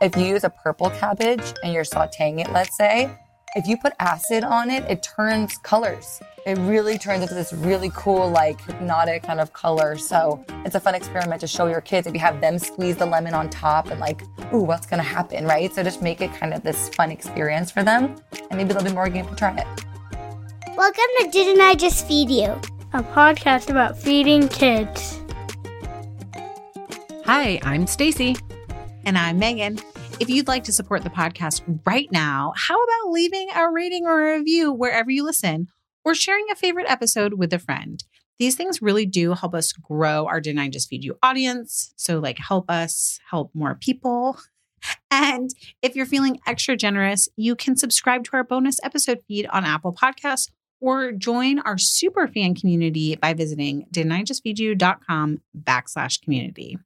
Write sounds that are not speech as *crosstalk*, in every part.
if you use a purple cabbage and you're sauteing it, let's say, if you put acid on it, it turns colors. It really turns into this really cool, like hypnotic kind of color. So it's a fun experiment to show your kids if you have them squeeze the lemon on top and like, ooh, what's gonna happen, right? So just make it kind of this fun experience for them, and maybe they'll be more game to try it. Welcome to Didn't I Just Feed You? a podcast about feeding kids. Hi, I'm Stacie. And I'm Meghan. If you'd like to support the podcast right now, how about leaving a rating or a review wherever you listen or sharing a favorite episode with a friend? These things really do help us grow our Didn't I Just Feed You audience. So, like, help us help more people. And if you're feeling extra generous, you can subscribe to our bonus episode feed on Apple Podcasts or join our super fan community by visiting didn'tijustfeedyou.com backslash community.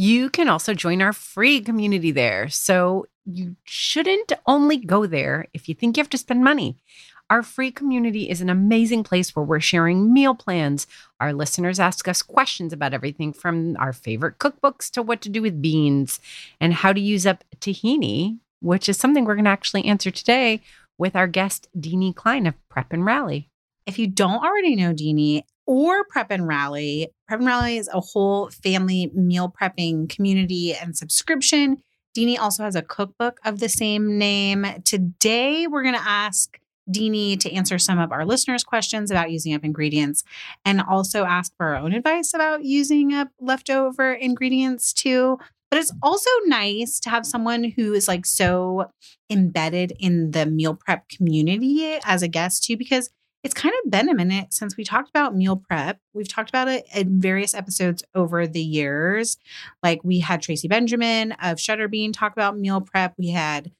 You can also join our free community there. So you shouldn't only go there if you think you have to spend money. Our free community is an amazing place where we're sharing meal plans. Our listeners ask us questions about everything from our favorite cookbooks to what to do with beans and how to use up tahini, which is something we're going to actually answer today with our guest, Dini Klein of Prep and Rally. If you don't already know Dini or Prep and Rally, Prep and Rally is a whole family meal prepping community and subscription. Dini also has a cookbook of the same name. Today, we're going to ask Dini to answer some of our listeners' questions about using up ingredients and also ask for our own advice about using up leftover ingredients too. But it's also nice to have someone who is like so embedded in the meal prep community as a guest too, because it's kind of been a minute since we talked about meal prep. We've talked about it in various episodes over the years. Like we had Tracy Benjamin of Shutterbean talk about meal prep. We had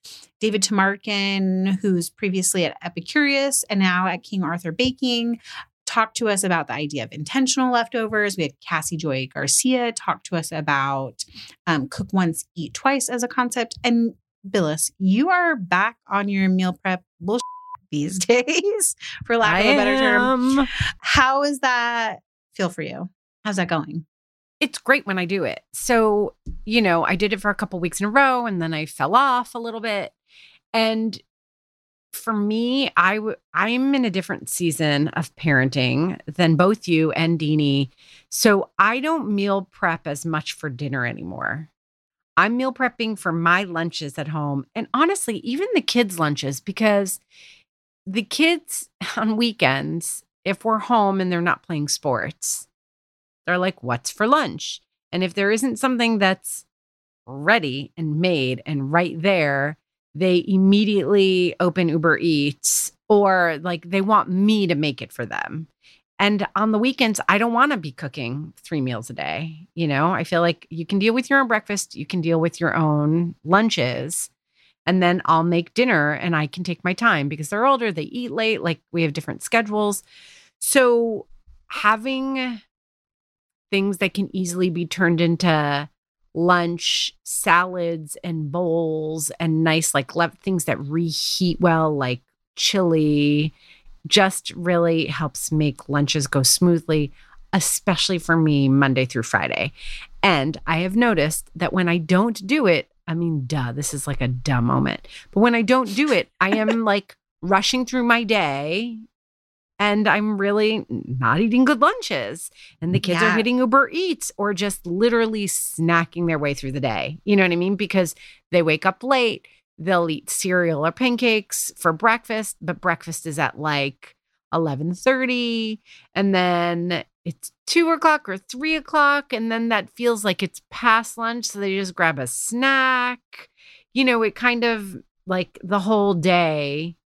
David Tamarkin, who's previously at Epicurious and now at King Arthur Baking, talk to us about the idea of intentional leftovers. We had Cassie Joy Garcia talk to us about um, cook once, eat twice as a concept. And Billis, you are back on your meal prep bullshit these *laughs* days, for lack I of a better term. am. How is that feel for you? How's that going? It's great when I do it. So, you know, I did it for a couple weeks in a row and then I fell off a little bit. And for me, I w- I'm in a different season of parenting than both you and Dini. So I don't meal prep as much for dinner anymore. I'm meal prepping for my lunches at home and honestly, even the kids' lunches, because the kids on weekends, if we're home and they're not playing sports, they're like, what's for lunch? And if there isn't something that's ready and made and right there, they immediately open Uber Eats or like they want me to make it for them. And on the weekends, I don't want to be cooking three meals a day. You know, I feel like you can deal with your own breakfast, you can deal with your own lunches, and then I'll make dinner and I can take my time because they're older, they eat late, like we have different schedules. So having things that can easily be turned into lunch salads and bowls and nice like le- things that reheat well like chili just really helps make lunches go smoothly especially for me monday through friday and i have noticed that when i don't do it i mean duh this is like a dumb moment but when i don't do it i am *laughs* like rushing through my day and I'm really not eating good lunches. And the kids Yeah. are hitting Uber Eats or just literally snacking their way through the day. You know what I mean? Because they wake up late, they'll eat cereal or pancakes for breakfast, but breakfast is at like 11:30. And then it's two o'clock or three o'clock. And then that feels like it's past lunch. So they just grab a snack. You know, it kind of like the whole day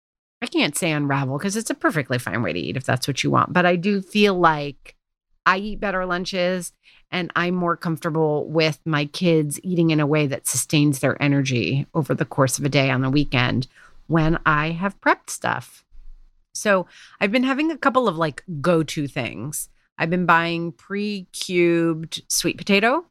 I can't say unravel because it's a perfectly fine way to eat if that's what you want. But I do feel like I eat better lunches and I'm more comfortable with my kids eating in a way that sustains their energy over the course of a day on the weekend when I have prepped stuff. So I've been having a couple of like go to things. I've been buying pre cubed sweet potato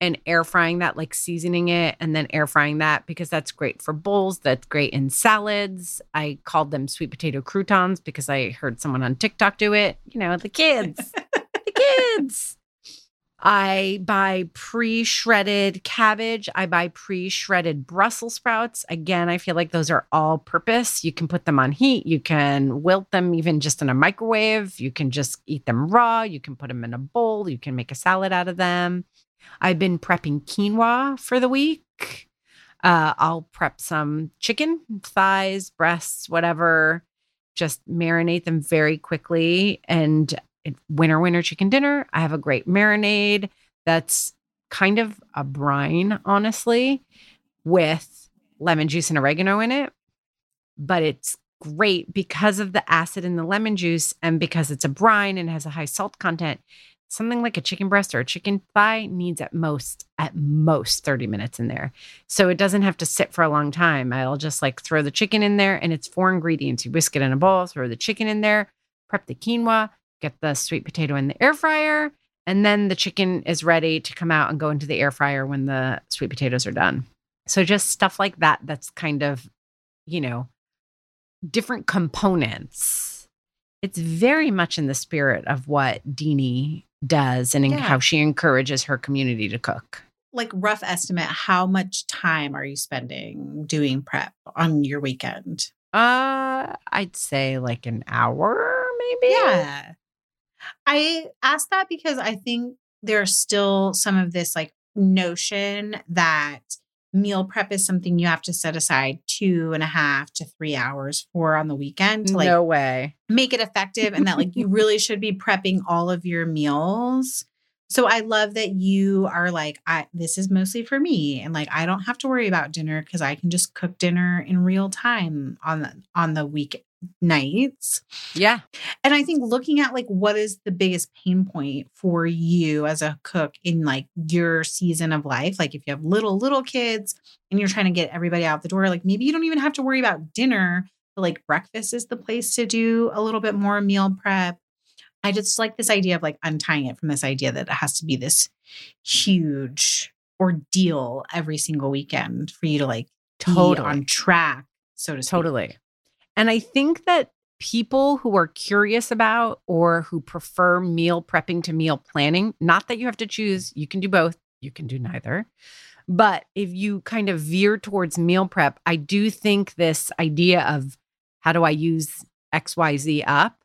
and air frying that, like seasoning it and then air frying that because that's great for bowls. That's great in salads. I called them sweet potato croutons because I heard someone on TikTok do it. You know, the kids, the kids. I buy pre shredded cabbage. I buy pre shredded Brussels sprouts. Again, I feel like those are all purpose. You can put them on heat. You can wilt them even just in a microwave. You can just eat them raw. You can put them in a bowl. You can make a salad out of them. I've been prepping quinoa for the week. Uh, I'll prep some chicken, thighs, breasts, whatever. Just marinate them very quickly. And winner, winner chicken dinner, I have a great marinade that's kind of a brine, honestly, with lemon juice and oregano in it. But it's great because of the acid in the lemon juice and because it's a brine and has a high salt content. Something like a chicken breast or a chicken thigh needs at most at most 30 minutes in there. So it doesn't have to sit for a long time. I'll just like throw the chicken in there and it's four ingredients. You whisk it in a bowl throw the chicken in there prep the quinoa get the sweet potato in the air fryer and then the chicken is ready to come out and go into the air fryer when the sweet potatoes are done so just stuff like that that's kind of you know different components it's very much in the spirit of what Dini does and Yeah. how she encourages her community to cook. Like rough estimate, how much time are you spending doing prep on your weekend? Uh, I'd say like an hour, maybe. Yeah. I asked that because I think there's still some of this like notion that meal prep is something you have to set aside two and a half to three hours for on the weekend to like no way. make it effective and that like you *laughs* really should be prepping all of your meals. So I love that you are like I this is mostly for me and like I don't have to worry about dinner cuz I can just cook dinner in real time on the on the week nights. Yeah. And I think looking at like what is the biggest pain point for you as a cook in like your season of life, like if you have little little kids and you're trying to get everybody out the door, like maybe you don't even have to worry about dinner, but like breakfast is the place to do a little bit more meal prep. I just like this idea of like untying it from this idea that it has to be this huge ordeal every single weekend for you to like Totally. on track, so to speak. Totally. And I think that people who are curious about or who prefer meal prepping to meal planning, not that you have to choose, you can do both, you can do neither. But if you kind of veer towards meal prep, I do think this idea of how do I use XYZ up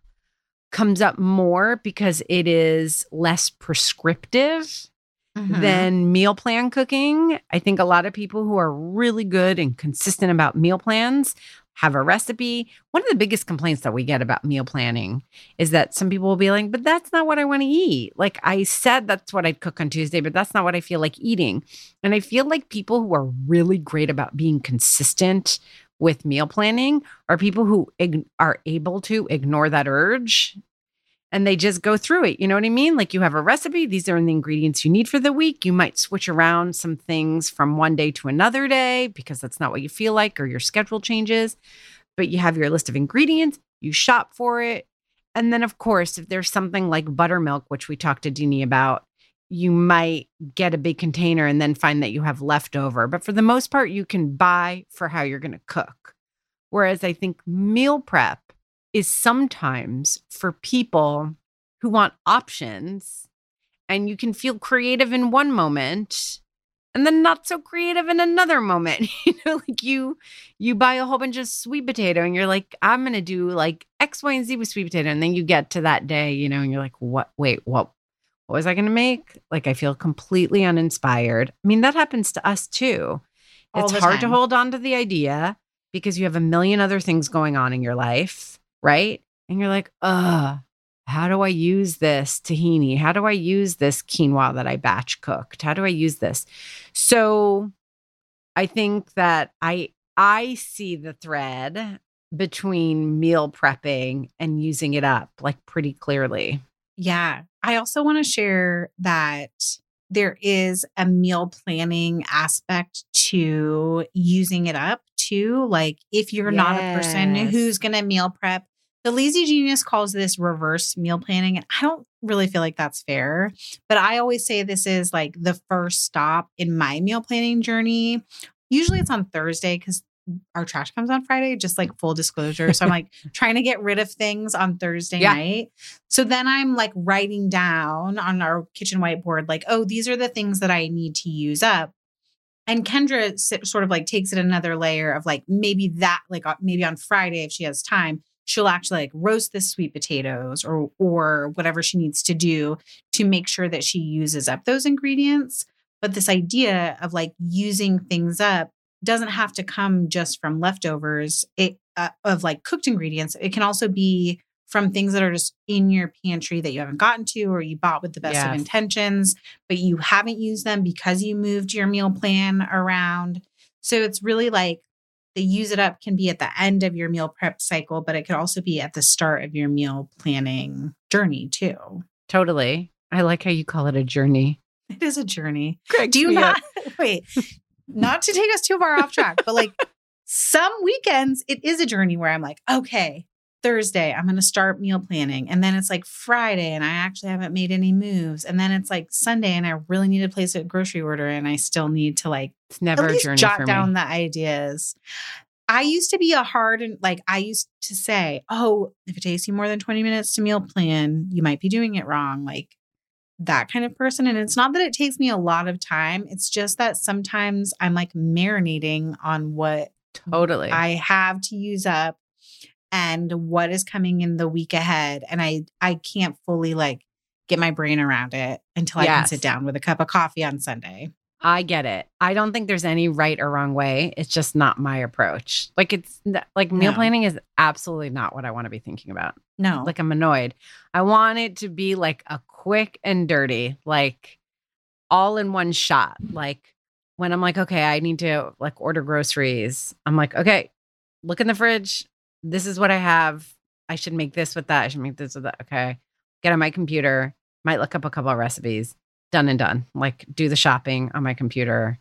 comes up more because it is less prescriptive Mhm. than meal plan cooking. I think a lot of people who are really good and consistent about meal plans have a recipe. One of the biggest complaints that we get about meal planning is that some people will be like, but that's not what I want to eat. Like I said, that's what I'd cook on Tuesday, but that's not what I feel like eating. And I feel like people who are really great about being consistent with meal planning are people who ig- are able to ignore that urge and they just go through it. You know what I mean? Like you have a recipe, these are the ingredients you need for the week. You might switch around some things from one day to another day because that's not what you feel like or your schedule changes. But you have your list of ingredients, you shop for it. And then, of course, if there's something like buttermilk, which we talked to Dini about, you might get a big container and then find that you have leftover. But for the most part, you can buy for how you're going to cook. Whereas I think meal prep is sometimes for people who want options and you can feel creative in one moment and then not so creative in another moment. *laughs* You know like you you buy a whole bunch of sweet potato and you're like i'm gonna do like x y and z with sweet potato. And then you get to that day you know and you're like what wait what what was i gonna make? Like i feel completely uninspired. I mean that happens to us too. All it's hard to hold on to the idea because you have a million other things going on in your life right and you're like uh how do I use this tahini? How do I use this quinoa that I batch cooked? How do I use this? So I think that I I see the thread between meal prepping and using it up like pretty clearly. Yeah. I also want to share that there is a meal planning aspect to using it up too. Like if you're not a person who's going to meal prep, the lazy genius calls this reverse meal planning. And I don't really feel like that's fair, but I always say this is like the first stop in my meal planning journey. Usually it's on Thursday because our trash comes on Friday, just like full disclosure. So I'm like *laughs* trying to get rid of things on Thursday Yeah. night. So then I'm like writing down on our kitchen whiteboard, like, oh, these are the things that I need to use up. And Kendra sort of like takes it another layer of like maybe that, like maybe on Friday, if she has time, she'll actually like roast the sweet potatoes or or whatever she needs to do to make sure that she uses up those ingredients. But this idea of like using things up doesn't have to come just from leftovers it, uh, of like cooked ingredients. It can also be from things that are just in your pantry that you haven't gotten to or you bought with the best of intentions, but you haven't used them because you moved your meal plan around. So it's really like the use it up can be at the end of your meal prep cycle, but it could also be at the start of your meal planning journey too. Totally. I like how you call it a journey. It is a journey. Cracks Do you not up. *laughs* wait? Not to take us too far off track, but like some weekends, it is a journey where I'm like, okay, Thursday, I'm going to start meal planning. And then it's like Friday, and I actually haven't made any moves. And then it's like Sunday, and I really need to place a grocery order, and I still need to like It's never at a least journey jot for down me. the ideas. I used to be a hard and like I used to say, oh, if it takes you more than 20 minutes to meal plan, you might be doing it wrong. Like that kind of person. And it's not that it takes me a lot of time. It's just that sometimes I'm like marinating on what Totally. I have to use up and what is coming in the week ahead. And I I can't fully like get my brain around it until I can sit down with a cup of coffee on Sunday. I get it. I don't think there's any right or wrong way. It's just not my approach. Like it's like meal No. planning is absolutely not what I want to be thinking about. No. Like I'm annoyed. I want it to be like a quick and dirty, like all in one shot. Like when I'm like, okay, I need to like order groceries. I'm like, okay, look in the fridge. This is what I have. I should make this with that. I should make this with that. Okay. Get on my computer. Might look up a couple of recipes. Done and done. Like do the shopping on my computer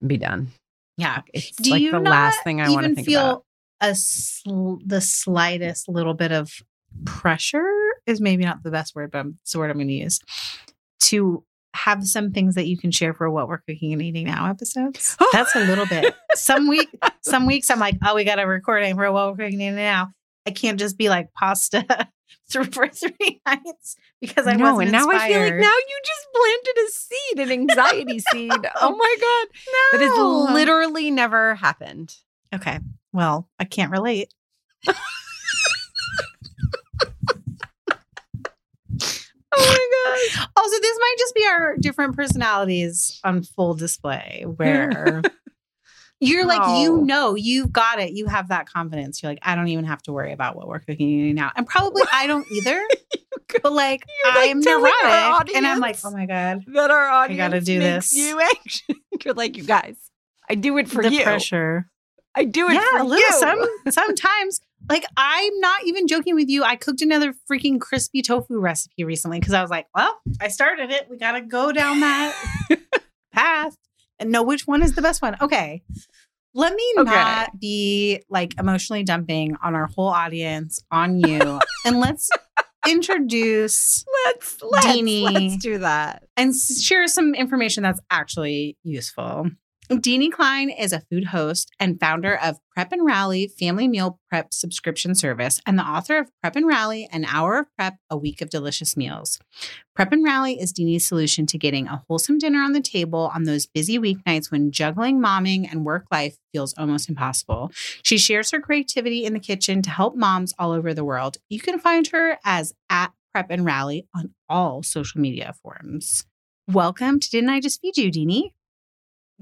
and be done. yeah. It's Do like you the last thing I want to think feel about. a sl- the slightest little bit of pressure is maybe not the best word, but it's the word I'm going to use to have some things that you can share for what we're cooking and eating now episodes. *gasps* That's a little bit. Some week, *laughs* some weeks I'm like, oh, we got to record it for what we're cooking and eating now. I can't just be like pasta *laughs* through for three *laughs* nights because I no, wasn't and now I feel like now you just planted a seed, an anxiety seed. Oh my god, no, that has literally never happened. Okay. Well, I can't relate. Oh my gosh. *laughs* Also, this might just be our different personalities on full display where *laughs* you're like, you oh. know, you've got it. You have that confidence. You're like, I don't even have to worry about what we're cooking now. And probably I don't either. *laughs* but like, like, I'm neurotic. And I'm like, oh my God. that our audience gotta do makes this. You anxious. You're like, you guys, I do it for the you. pressure. I do it Yeah, for a little. you. Some *laughs* sometimes, like I'm not even joking with you. I cooked another freaking crispy tofu recipe recently because I was like, well, I started it. We got to go down that *laughs* path and know which one is the best one. Okay. Let me Okay. not be like emotionally dumping on our whole audience, on you, *laughs* and let's introduce let's let's Dini. let's do that. and share some information that's actually useful. Dini Klein is a food host and founder of Prep and Rally Family Meal Prep subscription service and the author of Prep and Rally An Hour of Prep, A Week of Delicious Meals. Prep and Rally is Dini's solution to getting a wholesome dinner on the table on those busy weeknights when juggling momming and work life feels almost impossible. She shares her creativity in the kitchen to help moms all over the world. You can find her as at Prep and Rally on all social media forums. Welcome to Didn't I Just Feed You, Dini?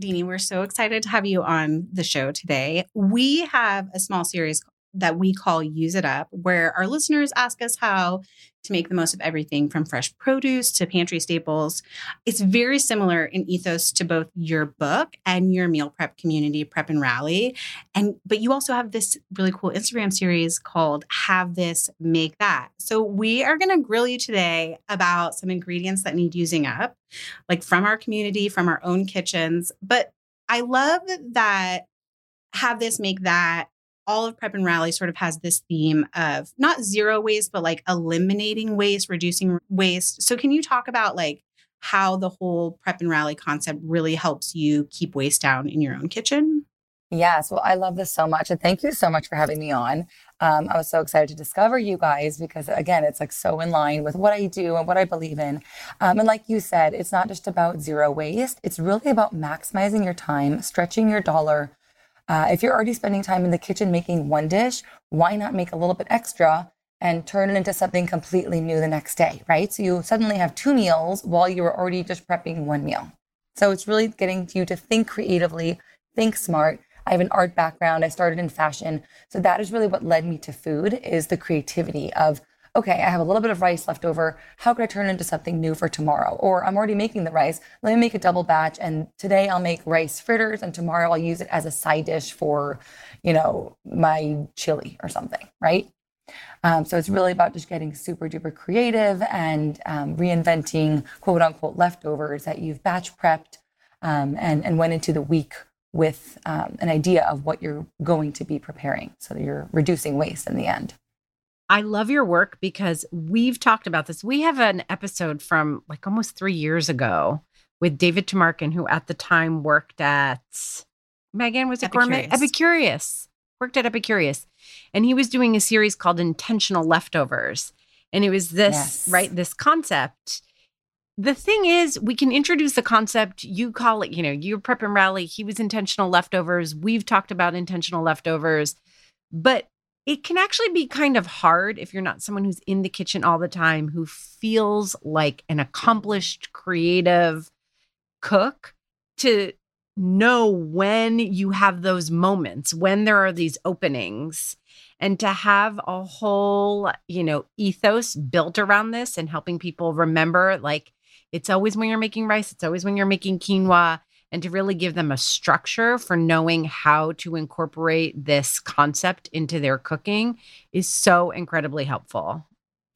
Dini, we're so excited to have you on the show today. We have a small series that we call Use It Up, where our listeners ask us how to make the most of everything from fresh produce to pantry staples. It's very similar in ethos to both your book and your meal prep community, Prep and Rally. And but you also have this really cool Instagram series called Have This, Make That. So we are going to grill you today about some ingredients that need using up, like from our community, from our own kitchens. But I love that Have This, Make That all of prep and rally sort of has this theme of not zero waste but like eliminating waste reducing waste so can you talk about like how the whole prep and rally concept really helps you keep waste down in your own kitchen Yes, well, I love this so much. And thank you so much for having me on. Um, I was so excited to discover you guys because, again, it's like so in line with what I do and what I believe in. Um, and like you said, it's not just about zero waste, it's really about maximizing your time, stretching your dollar. Uh, if you're already spending time in the kitchen making one dish, why not make a little bit extra and turn it into something completely new the next day, right? So you suddenly have two meals while you were already just prepping one meal. So it's really getting you to think creatively, think smart, I have an art background. I started in fashion. So that is really what led me to food is the creativity of, okay, I have a little bit of rice left over. How could I turn it into something new for tomorrow? Or I'm already making the rice. Let me make a double batch. And today I'll make rice fritters and tomorrow I'll use it as a side dish for, you know, my chili or something, right? Um, so it's really about just getting super duper creative and um, reinventing quote unquote leftovers that you've batch prepped um, and, and went into the week with um, an idea of what you're going to be preparing so that you're reducing waste in the end. I love your work because we've talked about this. We have an episode from like almost three years ago with David Tamarkin, who at the time worked at Meghan, was it Gourmet? Epicurious. Worked at Epicurious. And he was doing a series called Intentional Leftovers. And it was this, yes. right? This concept the thing is, we can introduce the concept. You call it, you know, your prep and rally. He was intentional leftovers. We've talked about intentional leftovers, but it can actually be kind of hard if you're not someone who's in the kitchen all the time, who feels like an accomplished, creative cook to know when you have those moments, when there are these openings, and to have a whole, you know, ethos built around this and helping people remember like it's always when you're making rice, it's always when you're making quinoa, and to really give them a structure for knowing how to incorporate this concept into their cooking is so incredibly helpful.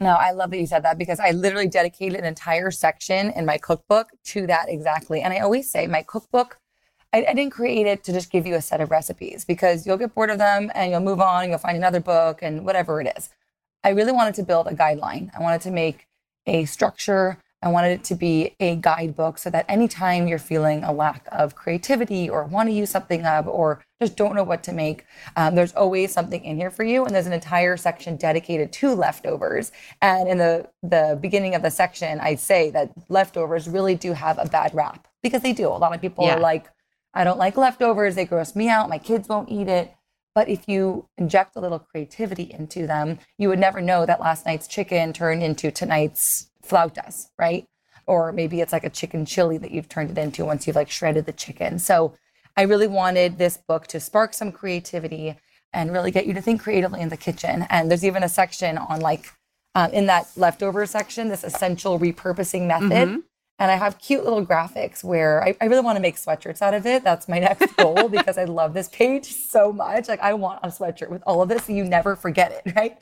No, I love that you said that because I literally dedicated an entire section in my cookbook to that exactly. And I always say my cookbook, I, I, didn't create it to just give you a set of recipes because you'll get bored of them and you'll move on, and you'll find another book and whatever it is. I really wanted to build a guideline. I wanted to make a structure I wanted it to be a guidebook so that anytime you're feeling a lack of creativity or want to use something up or just don't know what to make, um, there's always something in here for you. And there's an entire section dedicated to leftovers. And in the, the beginning of the section, I say that leftovers really do have a bad rap because they do. A lot of people yeah. are like, I don't like leftovers. They gross me out. My kids won't eat it. But if you inject a little creativity into them, you would never know that last night's chicken turned into tonight's flautas, right? Or maybe it's like a chicken chili that you've turned it into once you've like shredded the chicken. So I really wanted this book to spark some creativity and really get you to think creatively in the kitchen. And there's even a section on like um, in that leftover section, this essential repurposing method. Mm-hmm. And I have cute little graphics where I, I really want to make sweatshirts out of it. That's my *laughs* next goal because I love this page so much. Like I want a sweatshirt with all of this so you never forget it, *laughs* right?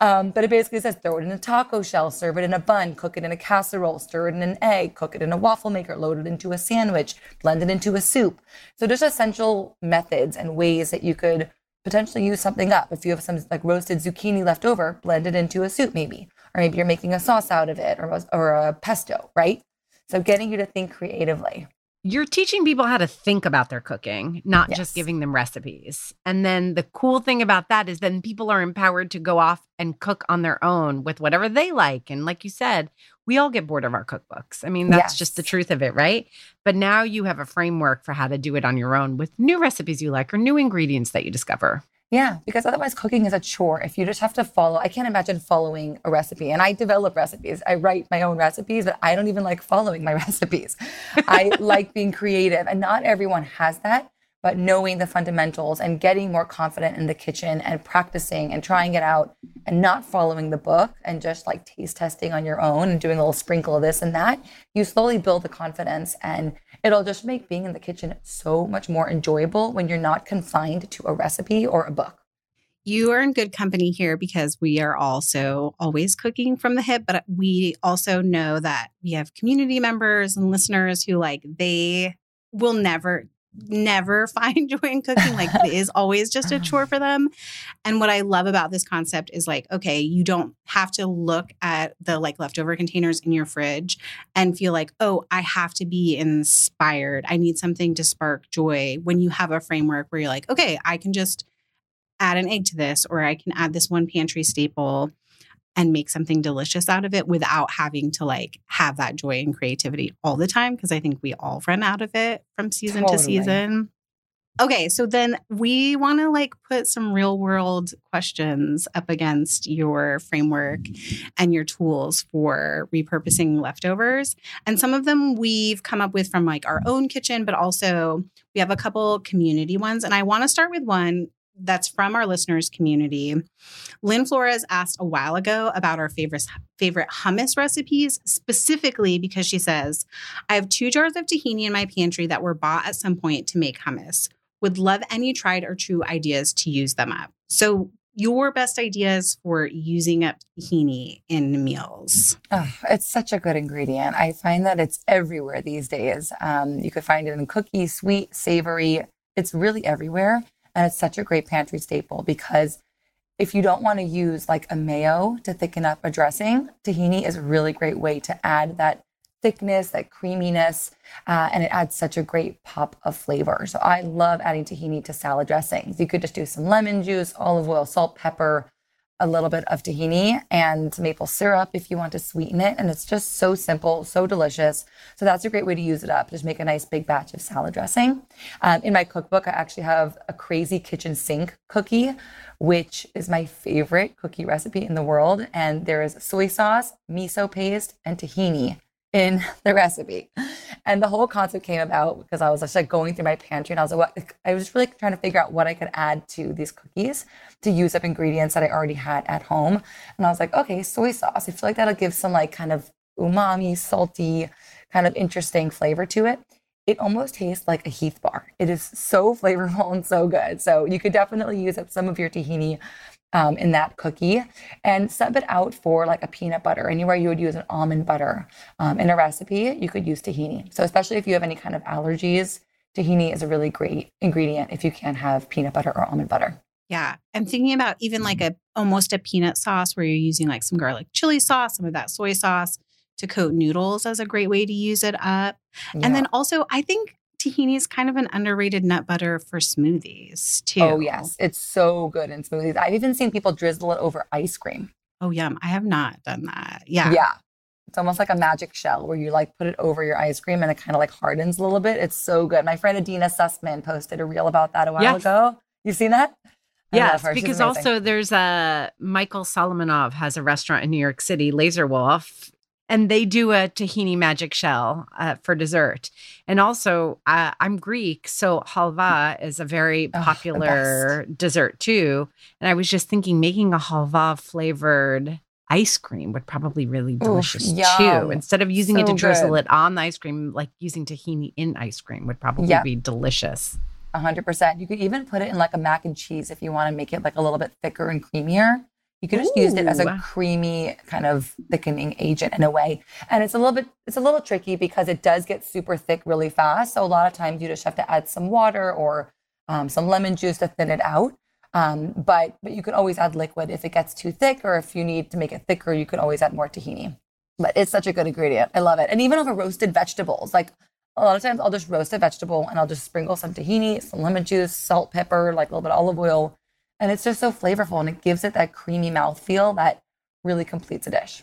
Um, but it basically says throw it in a taco shell, serve it in a bun, cook it in a casserole, stir it in an egg, cook it in a waffle maker, load it into a sandwich, blend it into a soup. So just essential methods and ways that you could potentially use something up. If you have some like roasted zucchini left over, blend it into a soup maybe. Or maybe you're making a sauce out of it or, or a pesto, right? So getting you to think creatively. You're teaching people how to think about their cooking, not yes. just giving them recipes. And then the cool thing about that is then people are empowered to go off and cook on their own with whatever they like. And like you said, we all get bored of our cookbooks. I mean, that's yes. just the truth of it, right? But now you have a framework for how to do it on your own with new recipes you like or new ingredients that you discover. Yeah, because otherwise cooking is a chore. If you just have to follow, I can't imagine following a recipe. And I develop recipes. I write my own recipes, but I don't even like following my *laughs* recipes. I like being creative, and not everyone has that but knowing the fundamentals and getting more confident in the kitchen and practicing and trying it out and not following the book and just like taste testing on your own and doing a little sprinkle of this and that, you slowly build the confidence and it'll just make being in the kitchen so much more enjoyable when you're not confined to a recipe or a book. You are in good company here because we are also always cooking from the hip, but we also know that we have community members and listeners who like they will never never *laughs* find joy in cooking. Like it is always just a *laughs* chore for them. And what I love about this concept is like, okay, you don't have to look at the like leftover containers in your fridge and feel like, oh, I have to be inspired. I need something to spark joy when you have a framework where you're like, okay, I can just add an egg to this or I can add this one pantry staple and make something delicious out of it without having to like have that joy and creativity all the time because I think we all run out of it from season Totally. to season. Okay, so then we want to like put some real world questions up against your framework and your tools for repurposing leftovers. And some of them we've come up with from like our own kitchen, but also we have a couple community ones. And I want to start with one that's from our listeners community. Lynn Flores asked a while ago about our favorite favorite hummus recipes, specifically because she says, I have two jars of tahini in my pantry that were bought at some point to make hummus. Would love any tried or true ideas to use them up. So your best ideas for using up tahini in meals. Oh, it's such a good ingredient. I find that it's everywhere these days. Um, you could find it in cookies, sweet, savory. It's really everywhere. And it's such a great pantry staple because if you don't want to use like a mayo to thicken up a dressing, tahini is a really great way to add that thickness, that creaminess, uh, and it adds such a great pop of flavor. So I love adding tahini to salad dressings. You could just do some lemon juice, olive oil, salt, pepper, a little bit of tahini and maple syrup if you want to sweeten it. And it's just so simple, so delicious. So that's a great way to use it up. Just make a nice big batch of salad dressing. Um, in my cookbook, I actually have a crazy kitchen sink cookie, which is my favorite cookie recipe in the world. And there is soy sauce, miso paste, and tahini in the recipe. And the whole concept came about because I was just like going through my pantry and I was like, what? I was just really trying to figure out what I could add to these cookies to use up ingredients that I already had at home. And I was like, okay, soy sauce. I feel like that'll give some like kind of umami, salty, kind of interesting flavor to it. It almost tastes like a Heath bar. It is so flavorful and so good. So you could definitely use up some of your tahini um, in that cookie and sub it out for like a peanut butter. Anywhere you would use an almond butter um, in a recipe, you could use tahini. So, especially if you have any kind of allergies, tahini is a really great ingredient if you can't have peanut butter or almond butter. Yeah. I'm thinking about even like a almost a peanut sauce where you're using like some garlic chili sauce, some of that soy sauce to coat noodles as a great way to use it up. Yeah. And then also, I think tahini is kind of an underrated nut butter for smoothies too. oh, yes, it's so good in smoothies. I've even seen people drizzle it over ice cream. Oh, yum. I have not done that. Yeah. Yeah. It's almost like a magic shell where you like put it over your ice cream and it kind of like hardens a little bit. It's so good. My friend Adeena Sussman posted a reel about that a while Yes. ago. You've seen that? I Yes, because also there's a Michael Solomonov has a restaurant in New York City, Laser Wolf, and they do a tahini magic shell uh, for dessert. And also, uh, I'm Greek, so halva is a very Oh, popular dessert too. And I was just thinking, making a halva flavored ice cream would probably really delicious too. Instead of using it to drizzle good. it on the ice cream, like using tahini in ice cream would probably Yeah. be delicious. A hundred percent. You could even put it in like a mac and cheese if you want to make it like a little bit thicker and creamier. You could just use it as a creamy kind of thickening agent in a way. And it's a little bit it's a little tricky because it does get super thick really fast. So a lot of times you just have to add some water or um, some lemon juice to thin it out. Um, but but you can always add liquid if it gets too thick or if you need to make it thicker, you can always add more tahini. But it's such a good ingredient. I love it. And even over roasted vegetables, like a lot of times I'll just roast a vegetable and I'll just sprinkle some tahini, some lemon juice, salt, pepper, like a little bit of olive oil. And it's just so flavorful and it gives it that creamy mouthfeel that really completes a dish.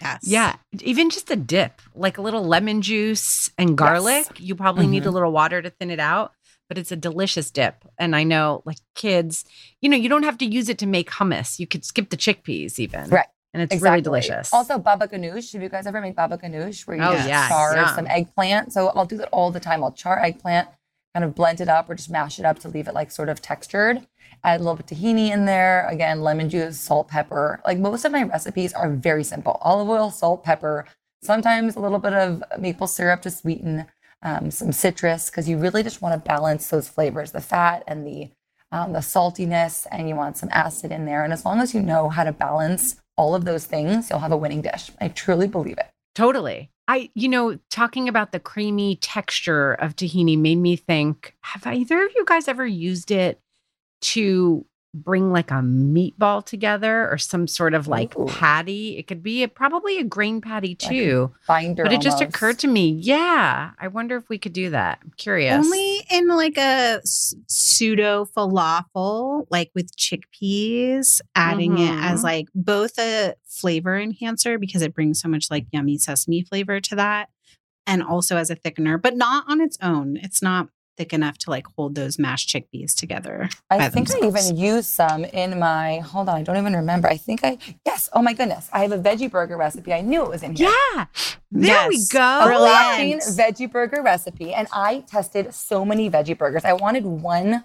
Yes. Yeah, even just a dip, like a little lemon juice and garlic. You probably need a Mhm. little water to thin it out, but it's a delicious dip. And I know, like kids, you know, you don't have to use it to make hummus. You could skip the chickpeas, even. Right. And it's really delicious. Also, baba ganoush. Have you guys ever made baba ganoush where you Oh, just yeah, char yum. some eggplant? So I'll do that all the time. I'll char eggplant, kind of blend it up or just mash it up to leave it like sort of textured. Add a little bit tahini in there. Again, lemon juice, salt, pepper. Like most of my recipes are very simple: olive oil, salt, pepper. Sometimes a little bit of maple syrup to sweeten, um, some citrus because you really just want to balance those flavors, the fat and the um, the saltiness, and you want some acid in there. And as long as you know how to balance all of those things, you'll have a winning dish. I truly believe it. totally. I, you know, talking about the creamy texture of tahini made me think have either of you guys ever used it to bring like a meatball together or some sort of like Ooh. patty? It could be a, probably a grain patty Like too. Binder. but it just occurred to me, yeah, I wonder if we could do that. I'm curious. Only in like a pseudo falafel, like with chickpeas, adding it as Mhm. like both a flavor enhancer because it brings so much like yummy sesame flavor to that, and also as a thickener, but not on its own. It's not thick enough to like hold those mashed chickpeas together. I by think I even used some in my. Hold on, I don't even remember. I think I yes. Oh my goodness, I have a veggie burger recipe. I knew it was in here. yeah, there we go. a Brilliant. Latin veggie burger recipe, and I tested so many veggie burgers. I wanted one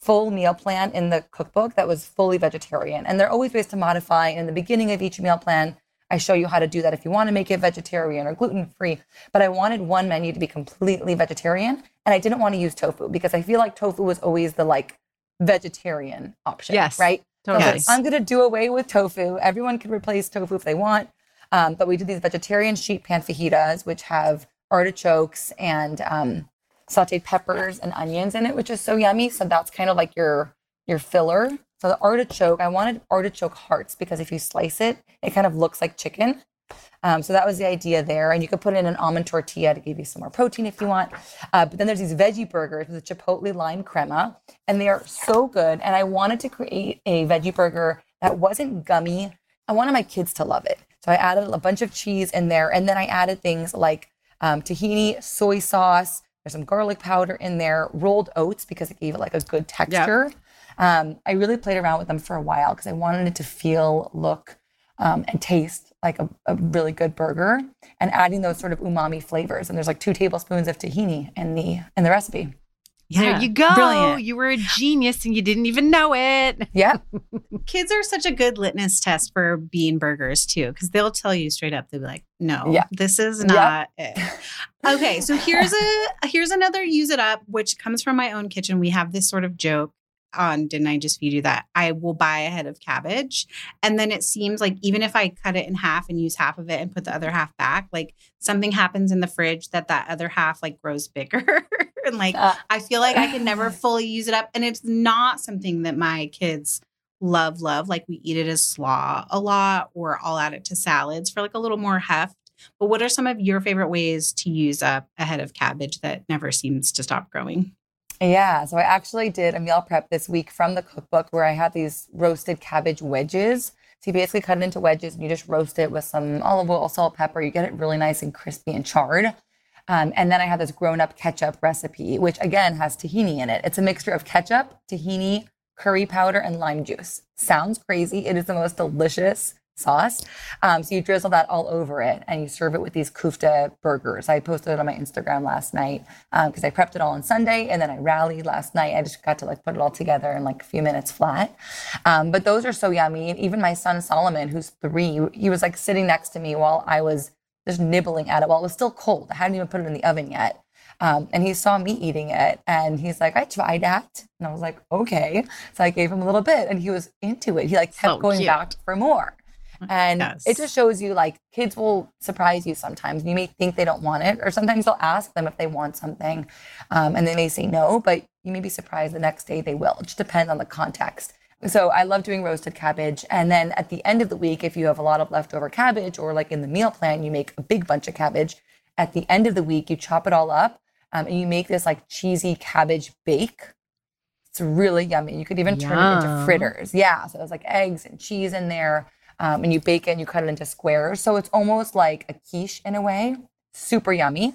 full meal plan in the cookbook that was fully vegetarian, and there are always ways to modify. In the beginning of each meal plan, I show you how to do that if you want to make it vegetarian or gluten free. But I wanted one menu to be completely vegetarian, and I didn't want to use tofu because I feel like tofu was always the like vegetarian option. Yes. right. So Totally. like, I'm going to do away with tofu. Everyone can replace tofu if they want. Um, but we did these vegetarian sheet pan fajitas, which have artichokes and um, sauteed peppers and onions in it, which is so yummy. So that's kind of like your your filler. So the artichoke, I wanted artichoke hearts because if you slice it, it kind of looks like chicken. Um, so that was the idea there. And you could put in an almond tortilla to give you some more protein if you want. Uh, but then there's these veggie burgers with a chipotle lime crema, and they are so good. And I wanted to create a veggie burger that wasn't gummy. I wanted my kids to love it. So I added a bunch of cheese in there. And then I added things like um, tahini, soy sauce, there's some garlic powder in there, rolled oats because it gave it like a good texture. Um, I really played around with them for a while because I wanted it to feel, look, um, and taste like a, a really good burger, and adding those sort of umami flavors. And there's like two tablespoons of tahini in the in the recipe. there you go. Brilliant. You were a genius and you didn't even know it. Yeah, *laughs* Kids are such a good litmus test for bean burgers too, because they'll tell you straight up. They'll be like, "No, Yeah. this is Yeah. not it." Okay, so here's a here's another use it up, which comes from my own kitchen. We have this sort of joke on Didn't I Just Feed You that I will buy a head of cabbage, and then it seems like even if I cut it in half and use half of it and put the other half back, like something happens in the fridge that that other half like grows bigger, *laughs* and like Uh, I feel like I can never *sighs* fully use it up. And it's not something that my kids love, love. Like we eat it as slaw a lot, or I'll add it to salads for like a little more heft. But what are some of your favorite ways to use up a head of cabbage that never seems to stop growing? Yeah, so I actually did a meal prep this week from the cookbook where I had these roasted cabbage wedges. So you basically cut it into wedges and you just roast it with some olive oil, salt, pepper. You get it really nice and crispy and charred. Um, and then I have this grown up ketchup recipe, which again has tahini in it. It's a mixture of ketchup, tahini, curry powder, and lime juice. Sounds crazy. It is the most delicious sauce. Um, so you drizzle that all over it and you serve it with these kufta burgers. I posted it on my Instagram last night because I prepped it all on Sunday and then I rallied last night. I just got to like put it all together in like a few minutes flat. Um, but those are so yummy. And even my son Solomon, who's three, he was like sitting next to me while I was just nibbling at it while it was still cold. I hadn't even put it in the oven yet. Um, and he saw me eating it and he's like, I tried that. And I was like, okay. So I gave him a little bit and he was into it. He like kept So going cute. back for more. And Yes. it just shows you like kids will surprise you sometimes. You may think they don't want it, or sometimes you'll ask them if they want something um, and they may say no, but you may be surprised the next day they will. It just depends on the context. So I love doing roasted cabbage. And then at the end of the week, if you have a lot of leftover cabbage or like in the meal plan, you make a big bunch of cabbage. At the end of the week, you chop it all up um, and you make this like cheesy cabbage bake. It's really yummy. You could even turn it into fritters. Yeah. So there's like eggs and cheese in there. Um, and you bake it and you cut it into squares. So it's almost like a quiche in a way. Super yummy.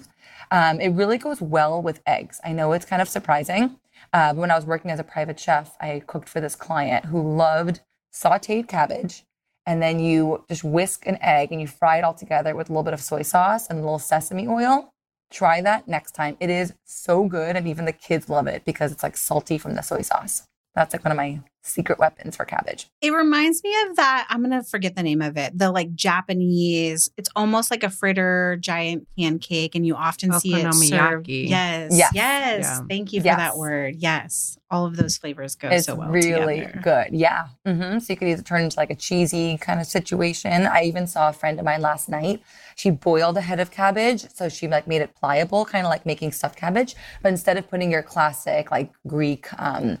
Um, it really goes well with eggs. I know it's kind of surprising. Uh, when I was working as a private chef, I cooked for this client who loved sauteed cabbage. And then you just whisk an egg and you fry it all together with a little bit of soy sauce and a little sesame oil. Try that next time. It is so good. And even the kids love it because it's like salty from the soy sauce. That's like one of my secret weapons for cabbage. It reminds me of that. I'm gonna forget the name of it. The like Japanese. It's almost like a fritter giant pancake, and you often see it served. Yes, Yes. yes. Yeah. Thank you for Yes. that word. Yes, all of those flavors go it's so well really together. good. Yeah. Mm-hmm. So you could either turn into like a cheesy kind of situation. I even saw a friend of mine last night. She boiled a head of cabbage, so she like made it pliable, kind of like making stuffed cabbage. But instead of putting your classic like Greek, um,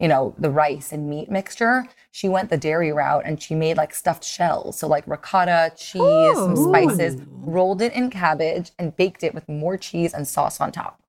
you know, the rice and meat mixture, she went the dairy route and she made like stuffed shells. So like ricotta, cheese, some oh. spices, rolled it in cabbage and baked it with more cheese and sauce on top.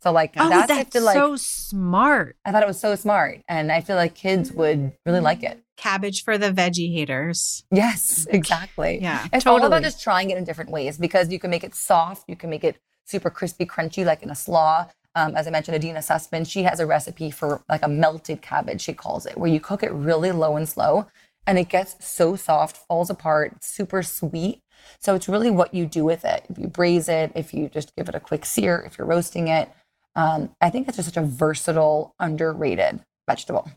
So like Oh, that's, that's, feel like so smart. I thought it was so smart, and I feel like kids would really like it. Cabbage for the veggie haters. Yes, exactly. Yeah, It's all about just trying it in different ways because you can make it soft, you can make it super crispy, crunchy, like in a slaw. Um, as I mentioned, Adeena Sussman, she has a recipe for like a melted cabbage, she calls it, where you cook it really low and slow, and it gets so soft, falls apart, super sweet. So it's really what you do with it. If you braise it, if you just give it a quick sear, if you're roasting it. Um, I think it's just such a versatile, underrated vegetable.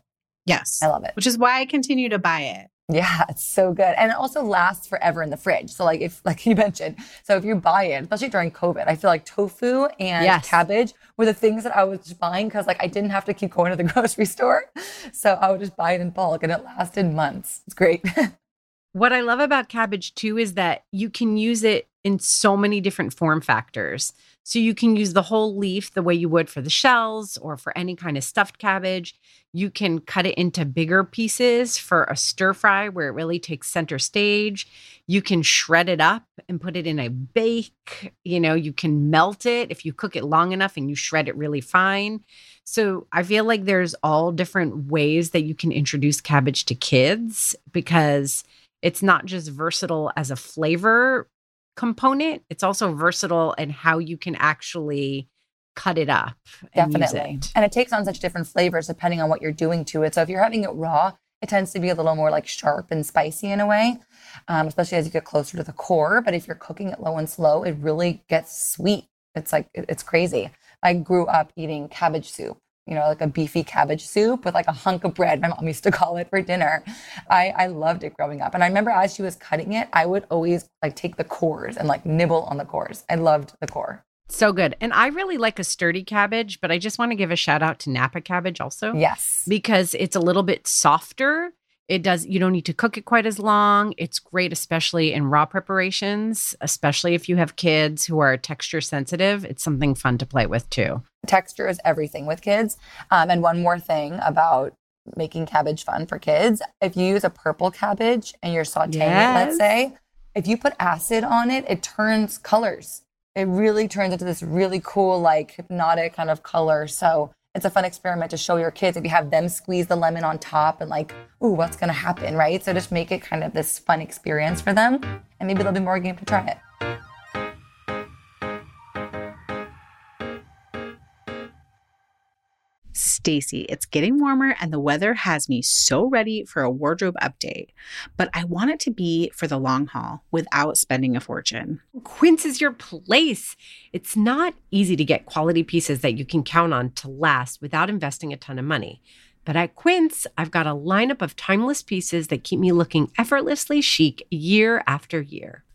yes. I love it. Which is why I continue to buy it. Yeah, it's so good. And it also lasts forever in the fridge. So like if *laughs* like you mentioned, so if you buy it, especially during COVID, I feel like tofu and Yes. cabbage were the things that I was just buying because like I didn't have to keep going to the *laughs* grocery store. So I would just buy it in bulk and it lasted months. It's great. *laughs* What I love about cabbage too is that you can use it in so many different form factors. So you can use the whole leaf the way you would for the shells or for any kind of stuffed cabbage. You can cut it into bigger pieces for a stir fry where it really takes center stage. You can shred it up and put it in a bake. You know, you can melt it if you cook it long enough and you shred it really fine. So I feel like there's all different ways that you can introduce cabbage to kids because it's not just versatile as a flavor component, it's also versatile in how you can actually cut it up. And use Definitely. it. And it takes on such different flavors depending on what you're doing to it. So if you're having it raw, it tends to be a little more like sharp and spicy in a way, um, especially as you get closer to the core. But if you're cooking it low and slow, it really gets sweet. It's like, it's crazy. I grew up eating cabbage soup, you know, like a beefy cabbage soup with like a hunk of bread. My mom used to call it for dinner. I, I loved it growing up. And I remember as she was cutting it, I would always like take the cores and like nibble on the cores. I loved the core. So good. And I really like a sturdy cabbage, but I just want to give a shout out to Napa cabbage also. Yes. because it's a little bit softer. It does, you don't need to cook it quite as long. It's great, especially in raw preparations, especially if you have kids who are texture sensitive. It's something fun to play with too. texture is everything with kids. Um, and one more thing about making cabbage fun for kids if you use a purple cabbage and you're sauteing it, let's say, if you put acid on it, it turns colors. It really turns into this really cool, like hypnotic kind of color. So it's a fun experiment to show your kids if you have them squeeze the lemon on top and like, ooh, what's gonna happen, right? So just make it kind of this fun experience for them, and maybe they'll be more game to try it. Stacie, it's getting warmer and the weather has me so ready for a wardrobe update, but I want it to be for the long haul without spending a fortune. Quince is your place. It's not easy to get quality pieces that you can count on to last without investing a ton of money. But at Quince, I've got a lineup of timeless pieces that keep me looking effortlessly chic year after year.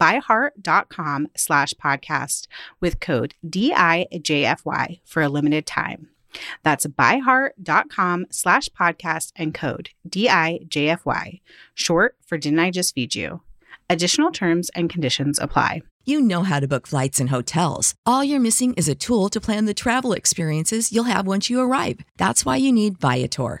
byheart.com slash podcast with code DIJFY for a limited time. That's byheart.com slash podcast and code DIJFY, short for Didn't I Just Feed You? Additional terms and conditions apply. You know how to book flights and hotels. All you're missing is a tool to plan the travel experiences you'll have once you arrive. That's why you need Viator.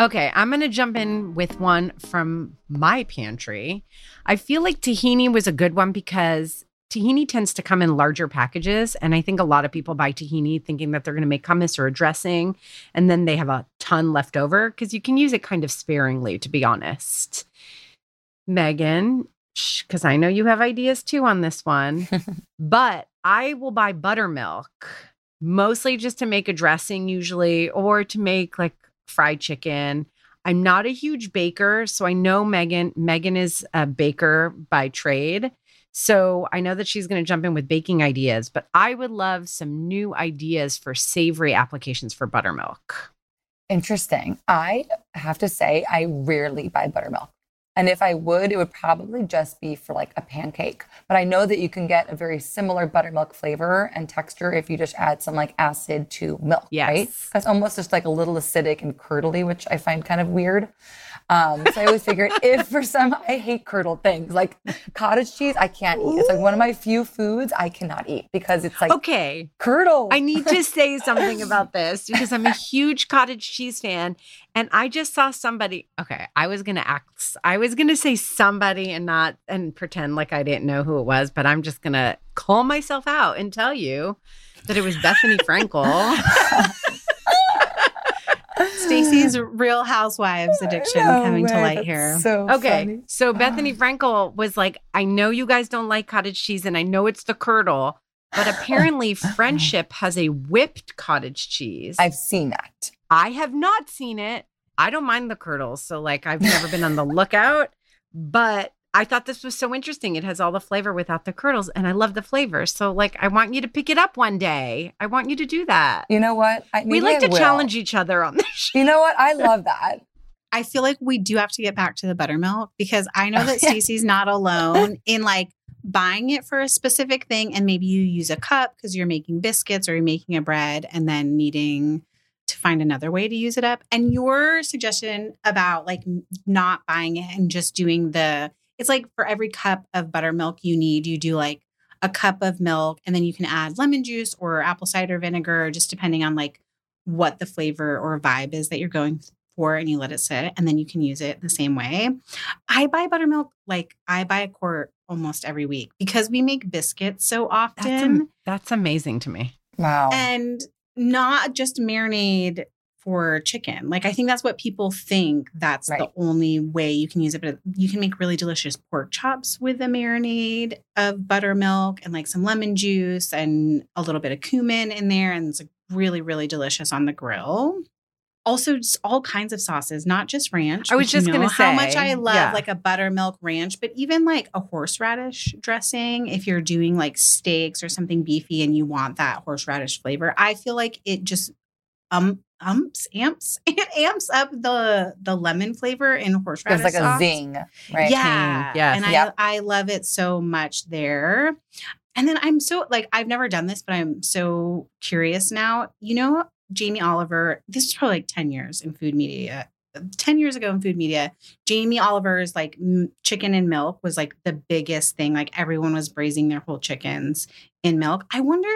Okay, I'm going to jump in with one from my pantry. I feel like tahini was a good one because tahini tends to come in larger packages. And I think a lot of people buy tahini thinking that they're going to make hummus or a dressing, and then they have a ton left over because you can use it kind of sparingly, to be honest. Meghan, because I know you have ideas too on this one, *laughs* but I will buy buttermilk mostly just to make a dressing, usually, or to make like fried chicken. I'm not a huge baker, so I know Meghan. Meghan is a baker by trade. So I know that she's going to jump in with baking ideas, but I would love some new ideas for savory applications for buttermilk. Interesting. I have to say, I rarely buy buttermilk. And if I would, it would probably just be for like a pancake. But I know that you can get a very similar buttermilk flavor and texture if you just add some like acid to milk, Yes. right? That's almost just like a little acidic and curdly, which I find kind of weird. Um, so I always figure *laughs* if for some, I hate curdled things like cottage cheese, I can't eat. It's like one of my few foods I cannot eat because it's like Okay. curdle. I need to say *laughs* something about this because I'm a huge cottage cheese fan. And I just saw somebody. Okay. I was going to act, I was going to say somebody and not, and pretend like I didn't know who it was, but I'm just going to call myself out and tell you that it was Bethany *laughs* Frankel. Stacie's *laughs* Real Housewives addiction No coming to light that's here. So Okay. funny. So Bethenny Frankel was like, I know you guys don't like cottage cheese and I know it's the curdle, but *gasps* apparently uh-huh. Friendship has a whipped cottage cheese. I've seen that. I have not seen it. I don't mind the curdles. So, like, I've never been on the lookout, but I thought this was so interesting. It has all the flavor without the curdles, and I love the flavor. So, like, I want you to pick it up one day. I want you to do that. You know what? I, we like I to will. challenge each other on this show. You know what? I love that. I feel like we do have to get back to the buttermilk because I know that *laughs* Yeah. Stacie's not alone in like buying it for a specific thing and maybe you use a cup because you're making biscuits or you're making a bread and then needing to find another way to use it up. And your suggestion about like not buying it and just doing the it's like for every cup of buttermilk you need, you do like a cup of milk and then you can add lemon juice or apple cider vinegar just depending on like what the flavor or vibe is that you're going for and you let it sit and then you can use it the same way. I buy buttermilk like I buy a quart almost every week because we make biscuits so That's, often am- that's amazing to me. Wow. and not just marinade for chicken. Like I think that's what people think that's Right. the only way you can use it but you can make really delicious pork chops with a marinade of buttermilk and like some lemon juice and a little bit of cumin in there and it's like really really delicious on the grill. Also just all kinds of sauces, not just ranch. I was which you just gonna say how much I love yeah. like a buttermilk ranch, but even like a horseradish dressing, if you're doing like steaks or something beefy and you want that horseradish flavor, I feel like it just um umps amps it *laughs* amps up the the lemon flavor in horseradish. There's like a sauce. zing, right? Yeah. yes. And Yep. I, I love it so much there. And then I'm so like, I've never done this, but I'm so curious now. You know, Jamie Oliver, this is probably like 10 years in food media. 10 years ago in food media, Jamie Oliver's like m- chicken and milk was like the biggest thing. Like everyone was braising their whole chickens in milk. I wonder,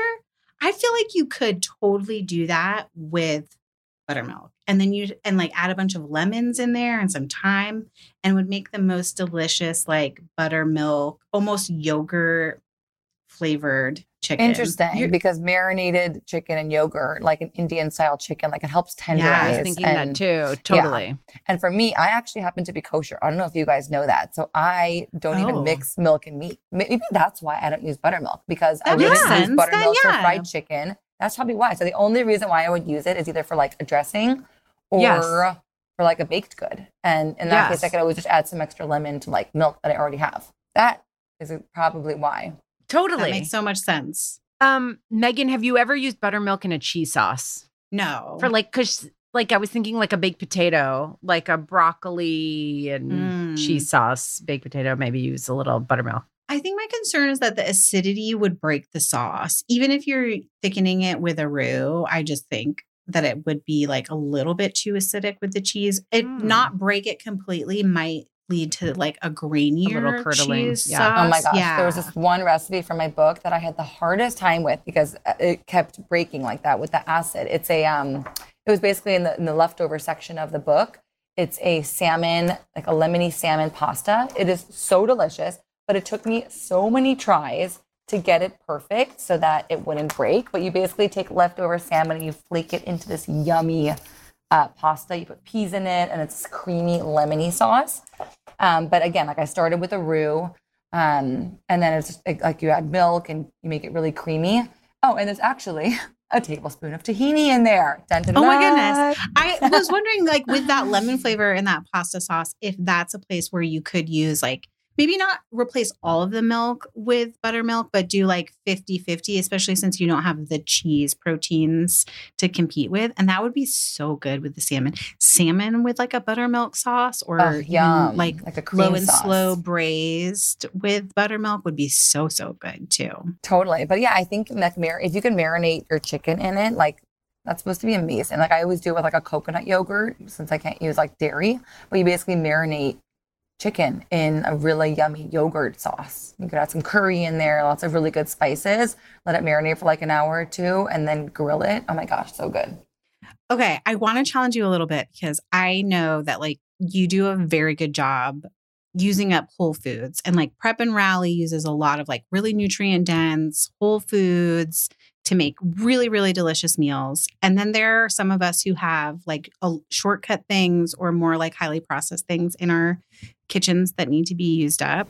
I feel like you could totally do that with buttermilk. And then you and like add a bunch of lemons in there and some thyme and would make the most delicious like buttermilk, almost yogurt flavored chicken. Interesting, You're- because marinated chicken and yogurt, like an Indian style chicken, like it helps tenderize. Yeah, I was thinking and, that too. Totally. And for me, I actually happen to be kosher. I don't know if you guys know that. So I don't Oh. even mix milk and meat. Maybe that's why I don't use buttermilk because I wouldn't use buttermilk for fried chicken. That's probably why. So the only reason why I would use it is either for like a dressing or Yes. for like a baked good. And in that case, I could always just add some extra lemon to like milk that I already have. That is probably why. Totally. that makes so much sense. um, Meghan, have you ever used buttermilk in a cheese sauce? No. For like, cause like I was thinking like a baked potato, like a broccoli and Mm. cheese sauce, baked potato, maybe use a little buttermilk. I think my concern is that the acidity would break the sauce. Even if you're thickening it with a roux, I just think that it would be like a little bit too acidic with the cheese. It Mm. not break it completely might lead to like a grainier little curdling, cheese yeah. sauce. Oh my gosh. Yeah. There was this one recipe from my book that I had the hardest time with because uh, it kept breaking like that with the acid. It's a um it was basically in the in the leftover section of the book. It's a salmon, like a lemony salmon pasta. It is so delicious, but it took me so many tries to get it perfect so that it wouldn't break. But you basically take leftover salmon and you flake it into this yummy uh, pasta. You put peas in it, and it's creamy lemony sauce. Um, but again, like I started with a roux, um, and then it's like, like you add milk and you make it really creamy. Oh, and there's actually *laughs* a tablespoon of tahini in there. Dun, dun, Oh my goodness. I was wondering, like, with that lemon flavor and that pasta sauce, if that's a place where you could use, like, maybe not replace all of the milk with buttermilk, but do like 50 50, especially since you don't have the cheese proteins to compete with. And that would be so good with the salmon. Salmon with like a buttermilk sauce or Oh, yum. like, like a cream low and sauce. slow braised with buttermilk would be so, so good too. Totally. But yeah, I think like if you can marinate your chicken in it, like that's supposed to be amazing. Like I always do it with like a coconut yogurt since I can't use like dairy, but you basically marinate chicken in a really yummy yogurt sauce. You could add some curry in there, lots of really good spices, let it marinate for like an hour or two and then grill it. Oh my gosh, so good. Okay, I want to challenge you a little bit because I know that like you do a very good job using up whole foods and like Prep and Rally uses a lot of like really nutrient dense whole foods to make really really delicious meals. And then there are some of us who have like a shortcut things or more like highly processed things in our kitchens that need to be used up.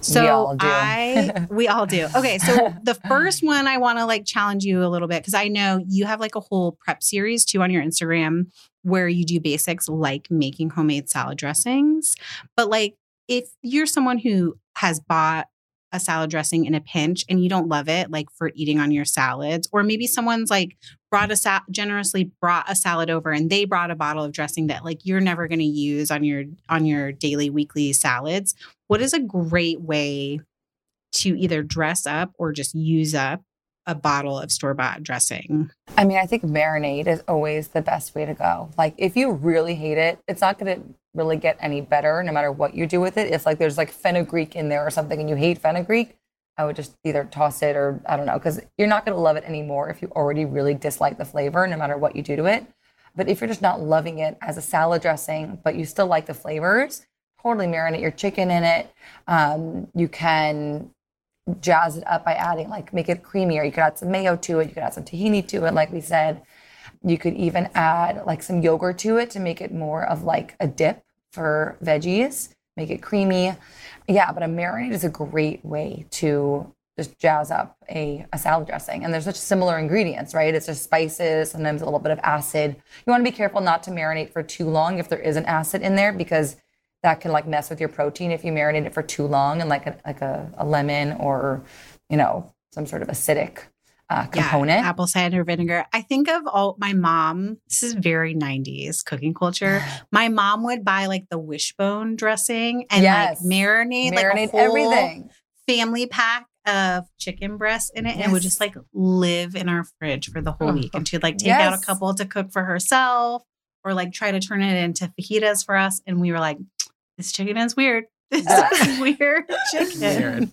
So all do. I *laughs* we all do. Okay, so the first one I want to like challenge you a little bit because I know you have like a whole prep series too on your Instagram where you do basics like making homemade salad dressings. But like if you're someone who has bought a salad dressing in a pinch and you don't love it like for eating on your salads or maybe someone's like brought a sa- generously brought a salad over and they brought a bottle of dressing that like you're never going to use on your on your daily weekly salads what is a great way to either dress up or just use up a bottle of store bought dressing I mean, I think marinade is always the best way to go. Like, if you really hate it, it's not going to really get any better no matter what you do with it. If like there's like fenugreek in there or something and you hate fenugreek, I would just either toss it or I don't know, because you're not going to love it anymore if you already really dislike the flavor no matter what you do to it. But if you're just not loving it as a salad dressing, but you still like the flavors, totally marinate your chicken in it. Um, you can jazz it up by adding like make it creamier. You could add some mayo to it. You could add some tahini to it, like we said. You could even add like some yogurt to it to make it more of like a dip for veggies, make it creamy. Yeah, but a marinade is a great way to just jazz up a, a salad dressing. And there's such similar ingredients, right? It's just spices, sometimes a little bit of acid. You want to be careful not to marinate for too long if there is an acid in there because that can like mess with your protein if you marinate it for too long and like a, like a, a lemon or, you know, some sort of acidic uh, component. Yeah, apple cider vinegar. I think of all my mom. This is very 90s cooking culture. *gasps* My mom would buy like the wishbone dressing and Yes. like marinate, like Marinate whole everything. family pack of chicken breasts in it, and it would just like live in our fridge for the whole week. And she'd like take out a couple to cook for herself, or like try to turn it into fajitas for us. And we were like, "This chicken is weird. *laughs* This Yeah. is weird *laughs* chicken." Weird.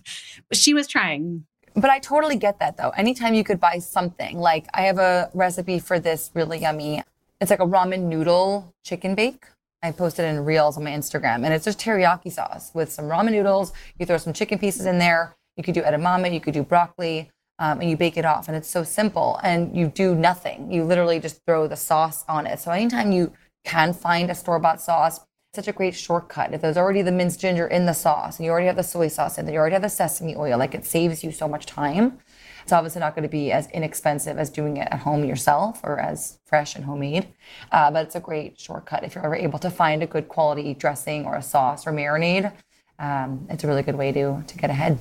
But she was trying. But I totally get that though. Anytime you could buy something, like I have a recipe for this really yummy. It's like a ramen noodle chicken bake. I posted in reels on my Instagram, and it's just teriyaki sauce with some ramen noodles. You throw some chicken pieces in there. You could do edamame, you could do broccoli, um, and you bake it off. And it's so simple, and you do nothing. You literally just throw the sauce on it. So anytime you can find a store bought sauce, such a great shortcut. If there's already the minced ginger in the sauce, and you already have the soy sauce there, you already have the sesame oil, like it saves you so much time. It's obviously not going to be as inexpensive as doing it at home yourself or as fresh and homemade, uh, but it's a great shortcut if you're ever able to find a good quality dressing or a sauce or marinade. Um, it's a really good way to to get ahead.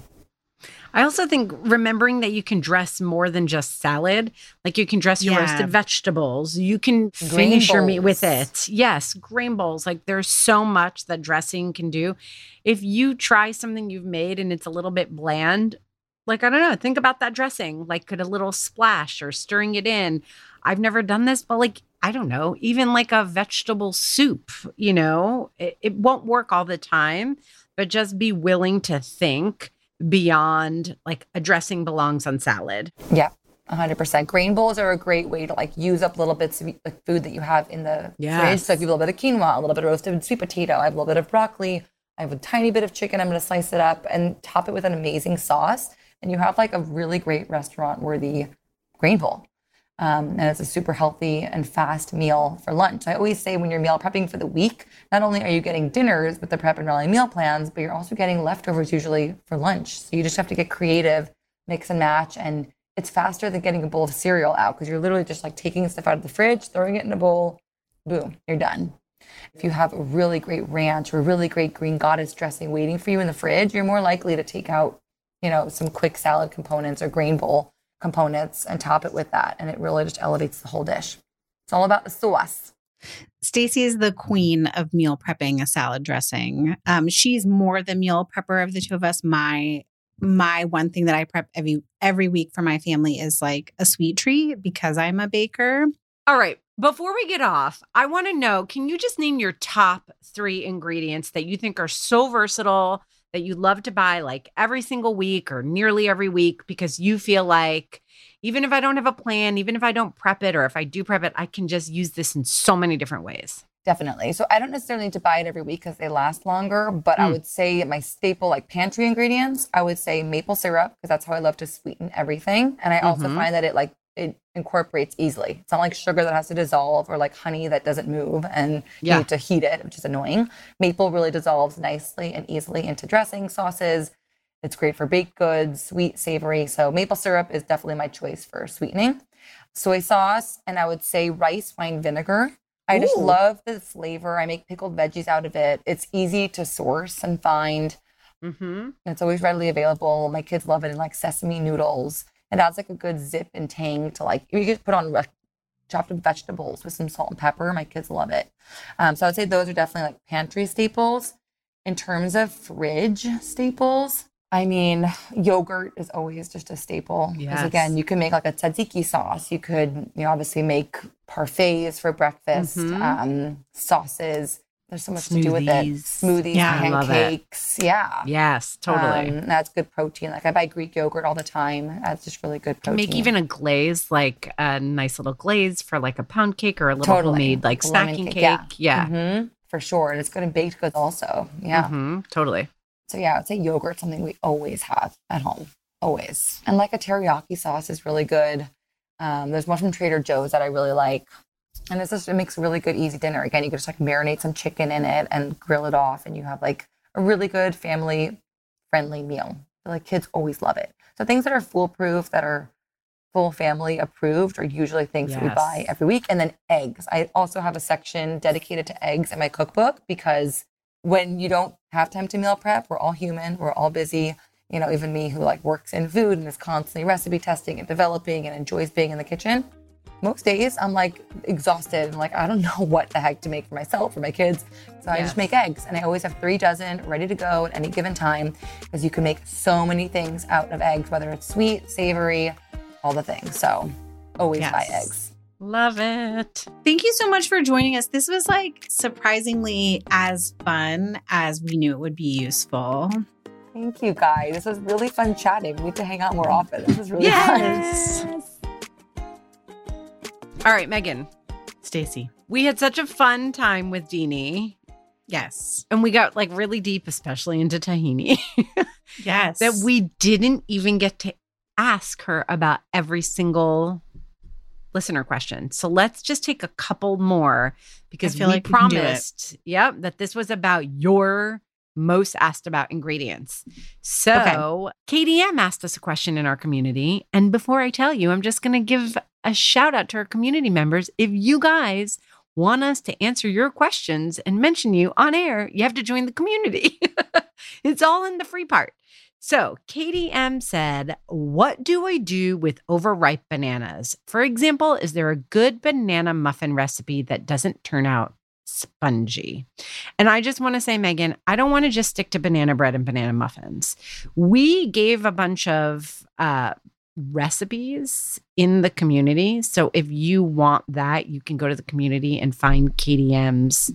I also think remembering that you can dress more than just salad. Like you can dress your Yeah. roasted vegetables. You can Grain finish your meat with it. Yes, grain bowls. Like there's so much that dressing can do. If you try something you've made and it's a little bit bland, like I don't know, think about that dressing. Like could a little splash or stirring it in. I've never done this, but like I don't know, even like a vegetable soup, you know, it, it won't work all the time, but just be willing to think beyond like a dressing belongs on salad. Yeah, 100%. Grain bowls are a great way to like use up little bits of like, food that you have in the fridge. Yes. So if you have a little bit of quinoa, a little bit of roasted sweet potato, I have a little bit of broccoli, I have a tiny bit of chicken. I'm going to slice it up and top it with an amazing sauce. And you have like a really great restaurant worthy grain bowl. Um, and it's a super healthy and fast meal for lunch. I always say when you're meal prepping for the week, not only are you getting dinners with the prep and rally meal plans, but you're also getting leftovers usually for lunch. So you just have to get creative, mix and match, and it's faster than getting a bowl of cereal out because you're literally just like taking stuff out of the fridge, throwing it in a bowl, boom, you're done. If you have a really great ranch or a really great green goddess dressing waiting for you in the fridge, you're more likely to take out, you know, some quick salad components or grain bowl components and top it with that. And it really just elevates the whole dish. It's all about the sauce. Stacie is the queen of meal prepping a salad dressing. Um, she's more the meal prepper of the two of us. My my one thing that I prep every every week for my family is like a sweet treat because I'm a baker. All right. Before we get off, I want to know can you just name your top three ingredients that you think are so versatile that you love to buy like every single week or nearly every week because you feel like even if I don't have a plan, even if I don't prep it, or if I do prep it, I can just use this in so many different ways. Definitely. So I don't necessarily need to buy it every week because they last longer, but I Mm. would say my staple like pantry ingredients, I would say maple syrup because that's how I love to sweeten everything. And I also Mhm. find that it like it incorporates easily. It's not like sugar that has to dissolve or like honey that doesn't move and Yeah. you need to heat it, which is annoying. Maple really dissolves nicely and easily into dressing sauces. It's great for baked goods, sweet, savory. So maple syrup is definitely my choice for sweetening. Soy sauce, and I would say rice wine vinegar. I just love the flavor. I make pickled veggies out of it. It's easy to source and find. Mm-hmm. It's always readily available. My kids love it in like sesame noodles. It adds like a good zip and tang to like you could put on re- chopped up vegetables with some salt and pepper. My kids love it. Um, so I would say those are definitely like pantry staples. In terms of fridge staples, I mean, yogurt is always just a staple. Because Yes. again, you can make like a tzatziki sauce. You could, you know, obviously make parfaits for breakfast, Mhm. um, sauces. There's so much to do with it. Smoothies. Smoothies, Yeah. I love it. pancakes. Yeah. Yes, totally. Um, that's good protein. Like I buy Greek yogurt all the time. That's just really good protein. Make even a glaze, like a nice little glaze for like a pound cake or a little Totally. homemade like Lemon snacking cake, cake. yeah. Yeah. Mhm, for sure. And it's good in baked goods also. Yeah. Mhm, Totally. So yeah, I'd say yogurt something we always have at home. Always. And like a teriyaki sauce is really good. Um, there's one from Trader Joe's that I really like. And it's just it makes a really good easy dinner. Again, you can just like marinate some chicken in it and grill it off and you have like a really good family friendly meal feel like kids always love it. So things that are foolproof, that are full family approved, are usually things that we buy every week. And then eggs. I also have a section dedicated to eggs in my cookbook because when you don't have time to meal prep, we're all human, we're all busy. You know, even me who like works in food and is constantly recipe testing and developing and enjoys being in the kitchen. Most days I'm like exhausted and like I don't know *laughs* what the heck to make for myself or my kids. So I Yes. just make eggs and I always have three dozen ready to go at any given time because you can make so many things out of eggs, whether it's sweet, savory, all the things. So always buy eggs. Love it. Thank you so much for joining us. This was like surprisingly as fun as we knew it would be useful. Thank you guys. This was really fun chatting. We need to hang out more often. This was really fun. All right, Meghan. Stacie. We had such a fun time with Dini. Yes. And we got like really deep, especially into tahini, *laughs* Yes. that we didn't even get to ask her about every single listener question. So let's just take a couple more because I feel we like we can do it. promised, yep, that this was about your most asked about ingredients. So KDM asked us a question in our community. And before I tell you, I'm just going to give a shout out to our community members. If you guys want us to answer your questions and mention you on air, you have to join the community. *laughs* it's all in the free part. So, Katie M said, What do I do with overripe bananas? For example, is there a good banana muffin recipe that doesn't turn out spongy? And I just want to say, Meghan, I don't want to just stick to banana bread and banana muffins. We gave a bunch of uh, recipes in the community. So, if you want that, you can go to the community and find KDM's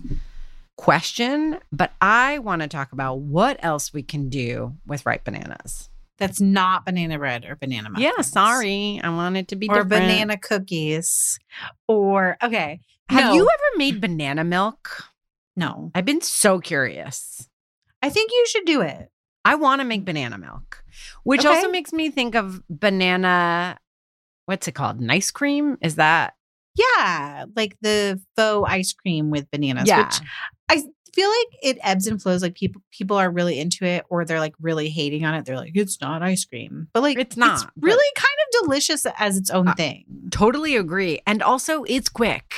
question, but I want to talk about what else we can do with ripe bananas. That's not banana bread or banana muffins. Yeah, sorry. I want it to be Or different. banana cookies. Or okay. Have No. you ever made banana milk? No. I've been so curious. I think you should do it. I want to make banana milk, which Okay. also makes me think of banana. What's it called? Nice cream? Is that? Yeah. Like the faux ice cream with bananas. yeah. Which I feel like it ebbs and flows. Like people people are really into it or they're like really hating on it. They're like, it's not ice cream. But like It's not, but- really kind of delicious as its own Uh, thing. totally agree. And also, it's quick.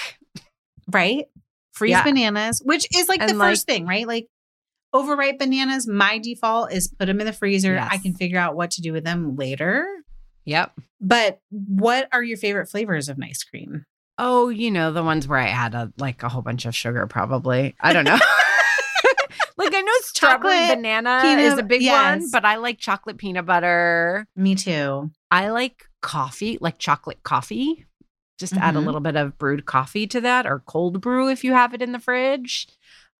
Right? Freeze Yeah. bananas, which is like the like- first thing, right? Like overripe bananas, my default is put them in the freezer. Yes. I can figure out what to do with them later. Yep. But what are your favorite flavors of ice cream? Oh, you know, the ones where I add a, like a whole bunch of sugar, probably. I don't know. *laughs* *laughs* like I know strawberry Chocolate, banana peanut- is a big one, but I like chocolate peanut butter. Me too. I like coffee, like chocolate coffee. Just add a Mhm. little bit of brewed coffee to that or cold brew if you have it in the fridge.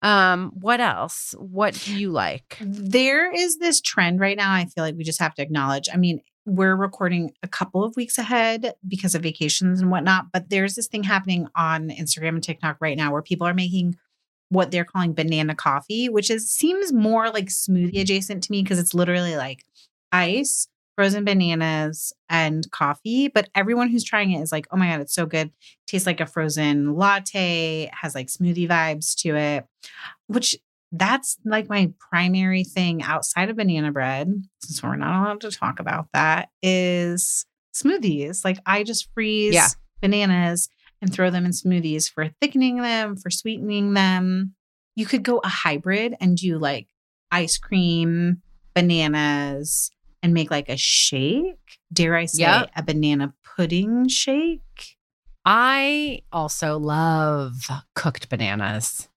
Um, what else? What do you like? There is this trend right now. I feel like we just have to acknowledge. I mean, we're recording a couple of weeks ahead because of vacations and whatnot, but there's this thing happening on Instagram and TikTok right now where people are making what they're calling banana coffee, which is seems more like smoothie adjacent to me because it's literally like ice, frozen bananas, and coffee. But everyone who's trying it is like, oh my God, it's so good. Tastes like a frozen latte, has like smoothie vibes to it, which that's like my primary thing outside of banana bread, since we're not allowed to talk about that, is smoothies. Like I just freeze Yeah. bananas and throw them in smoothies for thickening them, for sweetening them. You could go a hybrid and do like ice cream, bananas, and make like a shake. Dare I say Yep. a banana pudding shake? I also love cooked bananas.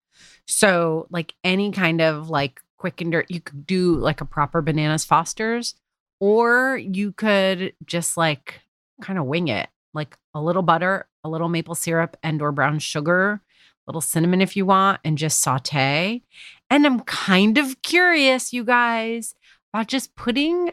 So, like any kind of like quick and dirt, you could do like a proper bananas Foster's, or you could just like kind of wing it, like a little butter, a little maple syrup, and or brown sugar, a little cinnamon if you want, and just saute. And I'm kind of curious, you guys, about just putting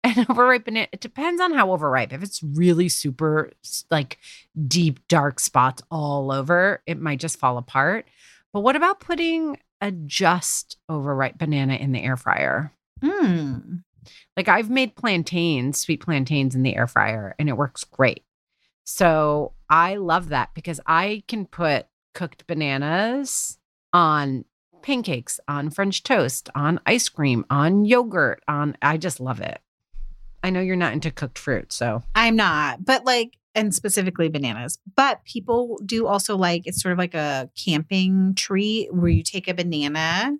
*laughs* an overripe banana. It depends on how overripe. If it's really super like deep dark spots all over, it might just fall apart. But what about putting a just overripe banana in the air fryer? Hmm. Like I've made plantains, sweet plantains in the air fryer, and it works great. So I love that because I can put cooked bananas on pancakes, on French toast, on ice cream, on yogurt, on I just love it. I know you're not into cooked fruit, so I'm not, but like, and specifically bananas. But people do also like it's sort of like a camping treat where you take a banana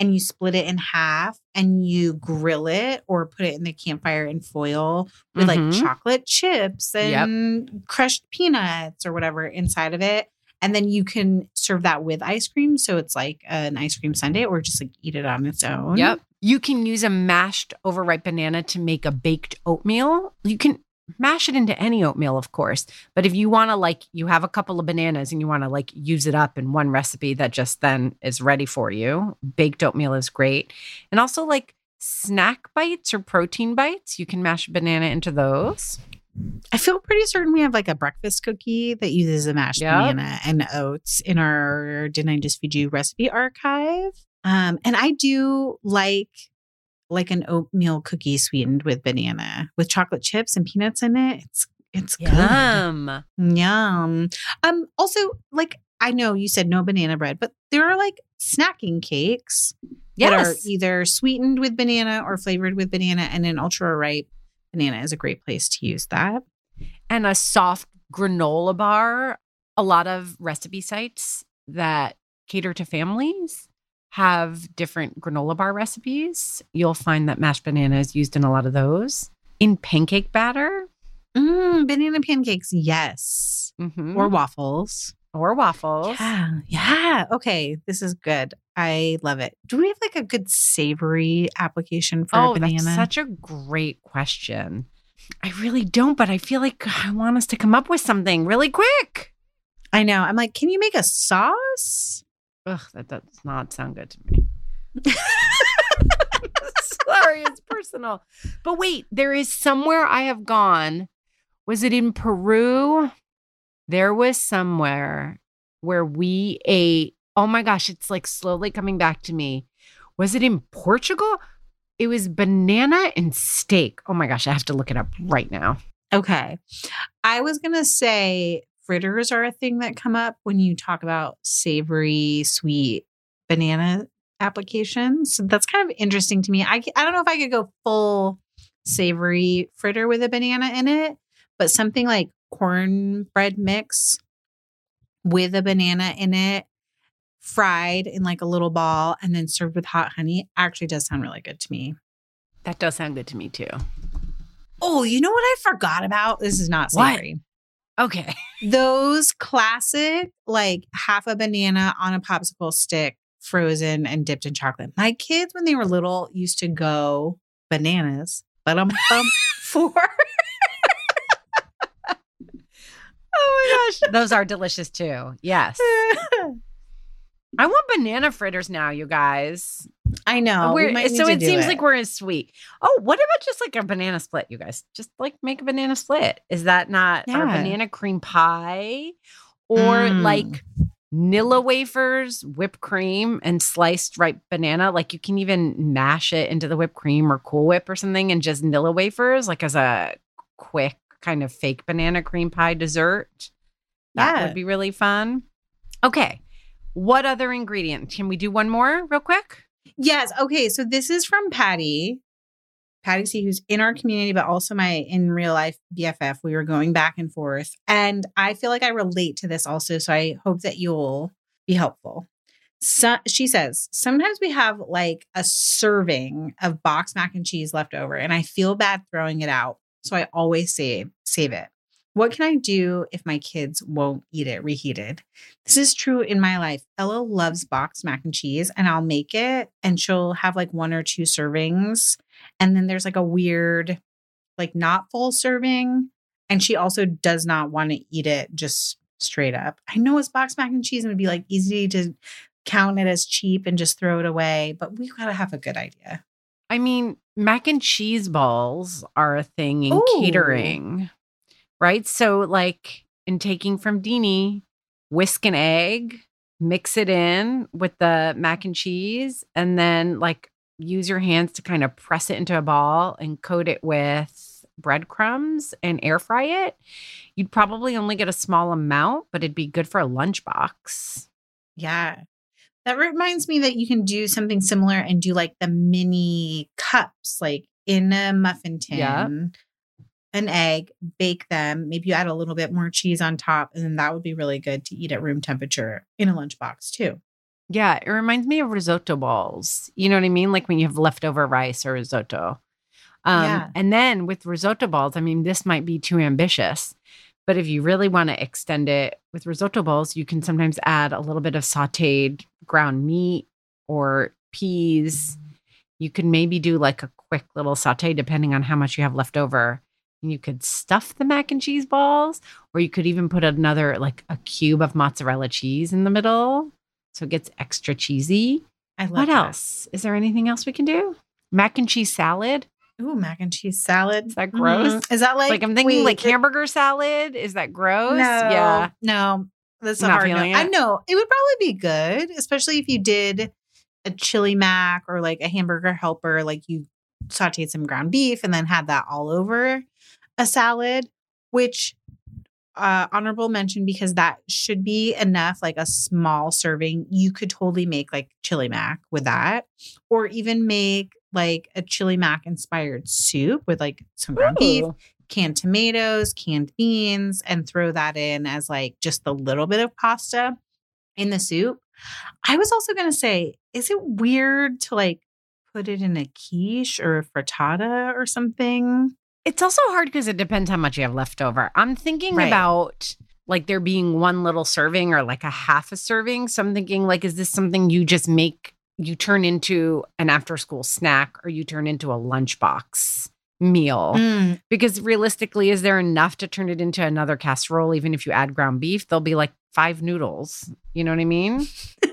and you split it in half and you grill it or put it in the campfire in foil with Mhm. like chocolate chips and crushed peanuts or whatever inside of it. And then you can serve that with ice cream. So it's like an ice cream sundae or just like eat it on its own. Yep. You can use a mashed overripe banana to make a baked oatmeal. You can mash it into any oatmeal, of course. But if you want to, like, you have a couple of bananas and you want to, like, use it up in one recipe that just then is ready for you, baked oatmeal is great. And also, like, snack bites or protein bites, you can mash a banana into those. I feel pretty certain we have like a breakfast cookie that uses a mashed Yep. banana and oats in our Didn't I Just Feed You recipe archive. Um, and I do like like an oatmeal cookie sweetened with banana with chocolate chips and peanuts in it. It's it's good. Yum. Yum. Um, also, like I know you said no banana bread, but there are like snacking cakes that are Yes. either sweetened with banana or flavored with banana, and an ultra ripe banana is a great place to use that. and a soft granola bar. A lot of recipe sites that cater to families have different granola bar recipes. You'll find that mashed banana is used in a lot of those. In pancake batter Mm, banana pancakes, yes. mhm, Or waffles. Or waffles. Yeah. Yeah. Okay. This is good. I love it. Do we have like a good savory application for Oh, a banana? that's such a great question. I really don't, but I feel like I want us to come up with something really quick. I know. I'm like, can you make a sauce? Ugh, that does not sound good to me. *laughs* Sorry, it's personal. But wait, there is somewhere I have gone. Was it in Peru? There was somewhere where we ate. Oh my gosh, it's like slowly coming back to me. Was it in Portugal? It was banana and steak. Oh my gosh, I have to look it up right now. Okay. I was going to say fritters are a thing that come up when you talk about savory, sweet banana applications. So that's kind of interesting to me. I, I don't know if I could go full savory fritter with a banana in it, but something like cornbread mix with a banana in it, fried in like a little ball, and then served with hot honey actually does sound really good to me. That does sound good to me too. Oh, you know what I forgot about? This is not What? savory. Okay. *laughs* those classic like half a banana on a popsicle stick frozen and dipped in chocolate my kids when they were little used to go bananas but i'm *laughs* for Oh my gosh. Those are delicious too. Yes. *laughs* I want banana fritters now, you guys. i know so it seems like we're as sweet. Oh, what about just like a banana split, you guys? Just like make a banana split. Is that not our Yeah. banana cream pie? Or Mm. like Nilla wafers, whipped cream, and sliced ripe banana. Like you can even mash it into the whipped cream or Cool Whip or something and just Nilla wafers, like as a quick kind of fake banana cream pie dessert. That Yeah. would be really fun. Okay. What other ingredient? Can we do one more real quick? yes okay so this is from patty patty c who's in our community but also my in real life bff we were going back and forth and i feel like i relate to this also so i hope that you'll be helpful so, she says sometimes we have like a serving of box mac and cheese left over and i feel bad throwing it out so i always save save it. What can i do if my kids won't eat it reheated? This is true in my life. Ella loves boxed mac and cheese and i'll make it and she'll have like one or two servings and then there's like a weird like not full serving and she also does not want to eat it just straight up. I know it's boxed mac and cheese and would be like easy to count it as cheap and just throw it away but we've got to have a good idea I mean, mac and cheese balls are a thing in Ooh. catering, right? So, like in taking from Dini, whisk an egg, mix it in with the mac and cheese, and then like use your hands to kind of press it into a ball and coat it with breadcrumbs and air fry it. You'd probably only get a small amount, but it'd be good for a lunchbox. yeah That reminds me that you can do something similar and do like the mini cups, like in a muffin tin, Yeah. an egg, bake them. Maybe you add a little bit more cheese on top, and then that would be really good to eat at room temperature in a lunchbox too. Yeah, it reminds me of risotto balls. You know what I mean? Like when you have leftover rice or risotto. Um, Yeah. And then with risotto balls, I mean, this might be too ambitious, but if you really want to extend it with risotto balls, you can sometimes add a little bit of sauteed ground meat or peas. You could maybe do like a quick little saute depending on how much you have left over. And you could stuff the mac and cheese balls, or you could even put another, like a cube of mozzarella cheese in the middle. So it gets extra cheesy. I love What that. else? Is there anything else we can do? Mac and cheese salad? Ooh, mac and cheese salad. Is that gross? Mhm. Is that like Like, I'm thinking like hamburger salad. Is that gross? No, Yeah. no, that's a Not hard no. feeling I know it would probably be good, especially if you did a chili mac or like a hamburger helper, like you sauteed some ground beef and then had that all over a salad, which uh honorable mention because that should be enough like a small serving you could totally make like chili mac with that or even make like a chili mac inspired soup with like some ground beef canned tomatoes, canned beans, and throw that in as like just a little bit of pasta in the soup. I was also going to say, is it weird to like put it in a quiche or a frittata or something? It's also hard because it depends how much you have left over. I'm thinking Right. about like there being one little serving or like a half a serving. So I'm thinking like, is this something you just make, you turn into an after school snack or you turn into a lunchbox meal? Mm, Because realistically, is there enough to turn it into another casserole? Even if you add ground beef, there'll be like five noodles. You know what I mean? *laughs*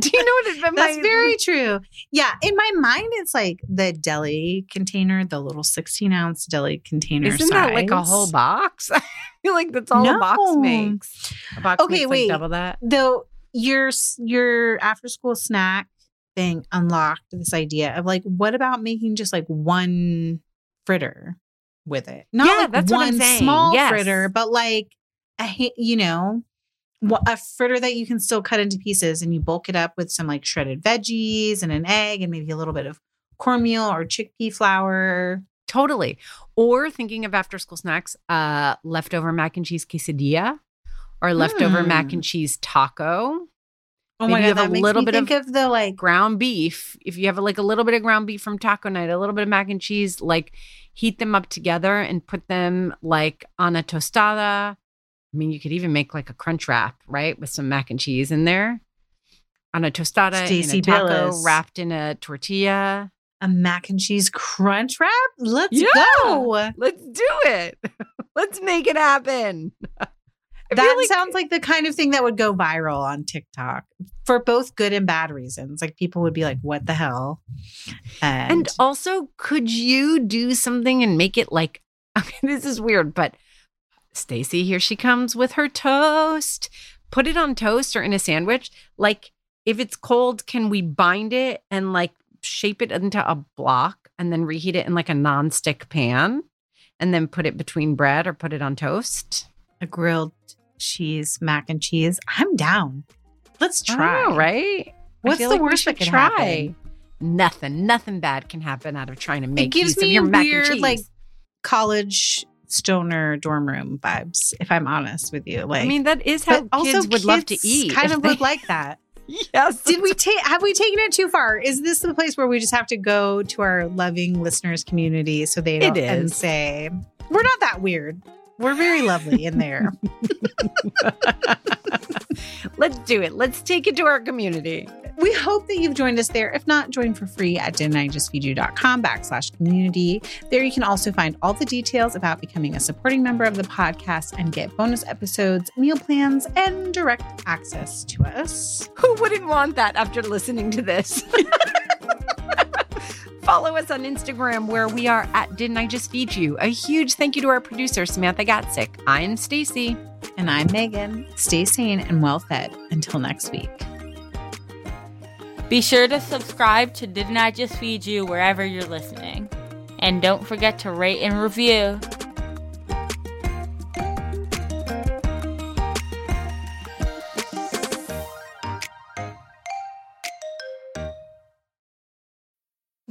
Do you know what it That's my- very true. Yeah. In my mind, it's like the deli container, the little 16 ounce deli container. Isn't that like a whole box? *laughs* I feel like that's all a box makes. A box Okay, makes like wait. double that. though your your after school snack thing unlocked this idea of like what about making just like one fritter with it not Yeah, like that's one small Yes. fritter but like a you know a fritter that you can still cut into pieces and you bulk it up with some like shredded veggies and an egg and maybe a little bit of cornmeal or chickpea flour Totally. Or thinking of after school snacks, uh, leftover mac and cheese quesadilla or leftover mac Hmm. and cheese taco. Oh Maybe my you god have a that makes little me bit of of the like ground beef. If you have like a little bit of ground beef from taco night, a little bit of mac and cheese, like heat them up together and put them like on a tostada. I mean, you could even make like a crunch wrap, right? With some mac and cheese in there. On a tostada Stacie in a taco Billis. wrapped in a tortilla. a mac and cheese crunch wrap let's Yeah. go Let's do it. *laughs* Let's make it happen. *laughs* I that like- sounds like the kind of thing that would go viral on TikTok for both good and bad reasons. Like people would be like, "What the hell?" And, And also, could you do something and make it like *laughs* okay, this is weird, but Stacie, here she comes with her toast. Put it on toast or in a sandwich. Like if it's cold, can we bind it and like shape it into a block and then reheat it in like a non-stick pan and then put it between bread or put it on toast? a grilled cheese mac and cheese. I'm down. Let's try. know, right? What's the like worst that should could try. happen? Nothing, nothing bad can happen out of trying to make It gives use of me your mac weird, and cheese. like college stoner dorm room vibes. If I'm honest with you, like I mean, that is how but also kids would love to eat. Kind of they- would like that. *laughs* yes. Did we take? Have we taken it too far? Is this the place where we just have to go to our loving listeners community so they It don't and say we're not that weird. We're very lovely in there. *laughs* Let's do it. Let's take it to our community. we hope that you've joined us there. If not, join for free at didn'tijustfeedyou.com backslash community. There you can also find all the details about becoming a supporting member of the podcast and get bonus episodes, meal plans, and direct access to us. Who wouldn't want that after listening to this? *laughs* Follow us on Instagram where we are at Didn't I Just Feed You? A huge thank you to our producer, Samantha Gatzik. I'm Stacie. And I'm Meghan. Stay sane and well fed. Until next week. Be sure to subscribe to Didn't I Just Feed You wherever you're listening. And don't forget to rate and review.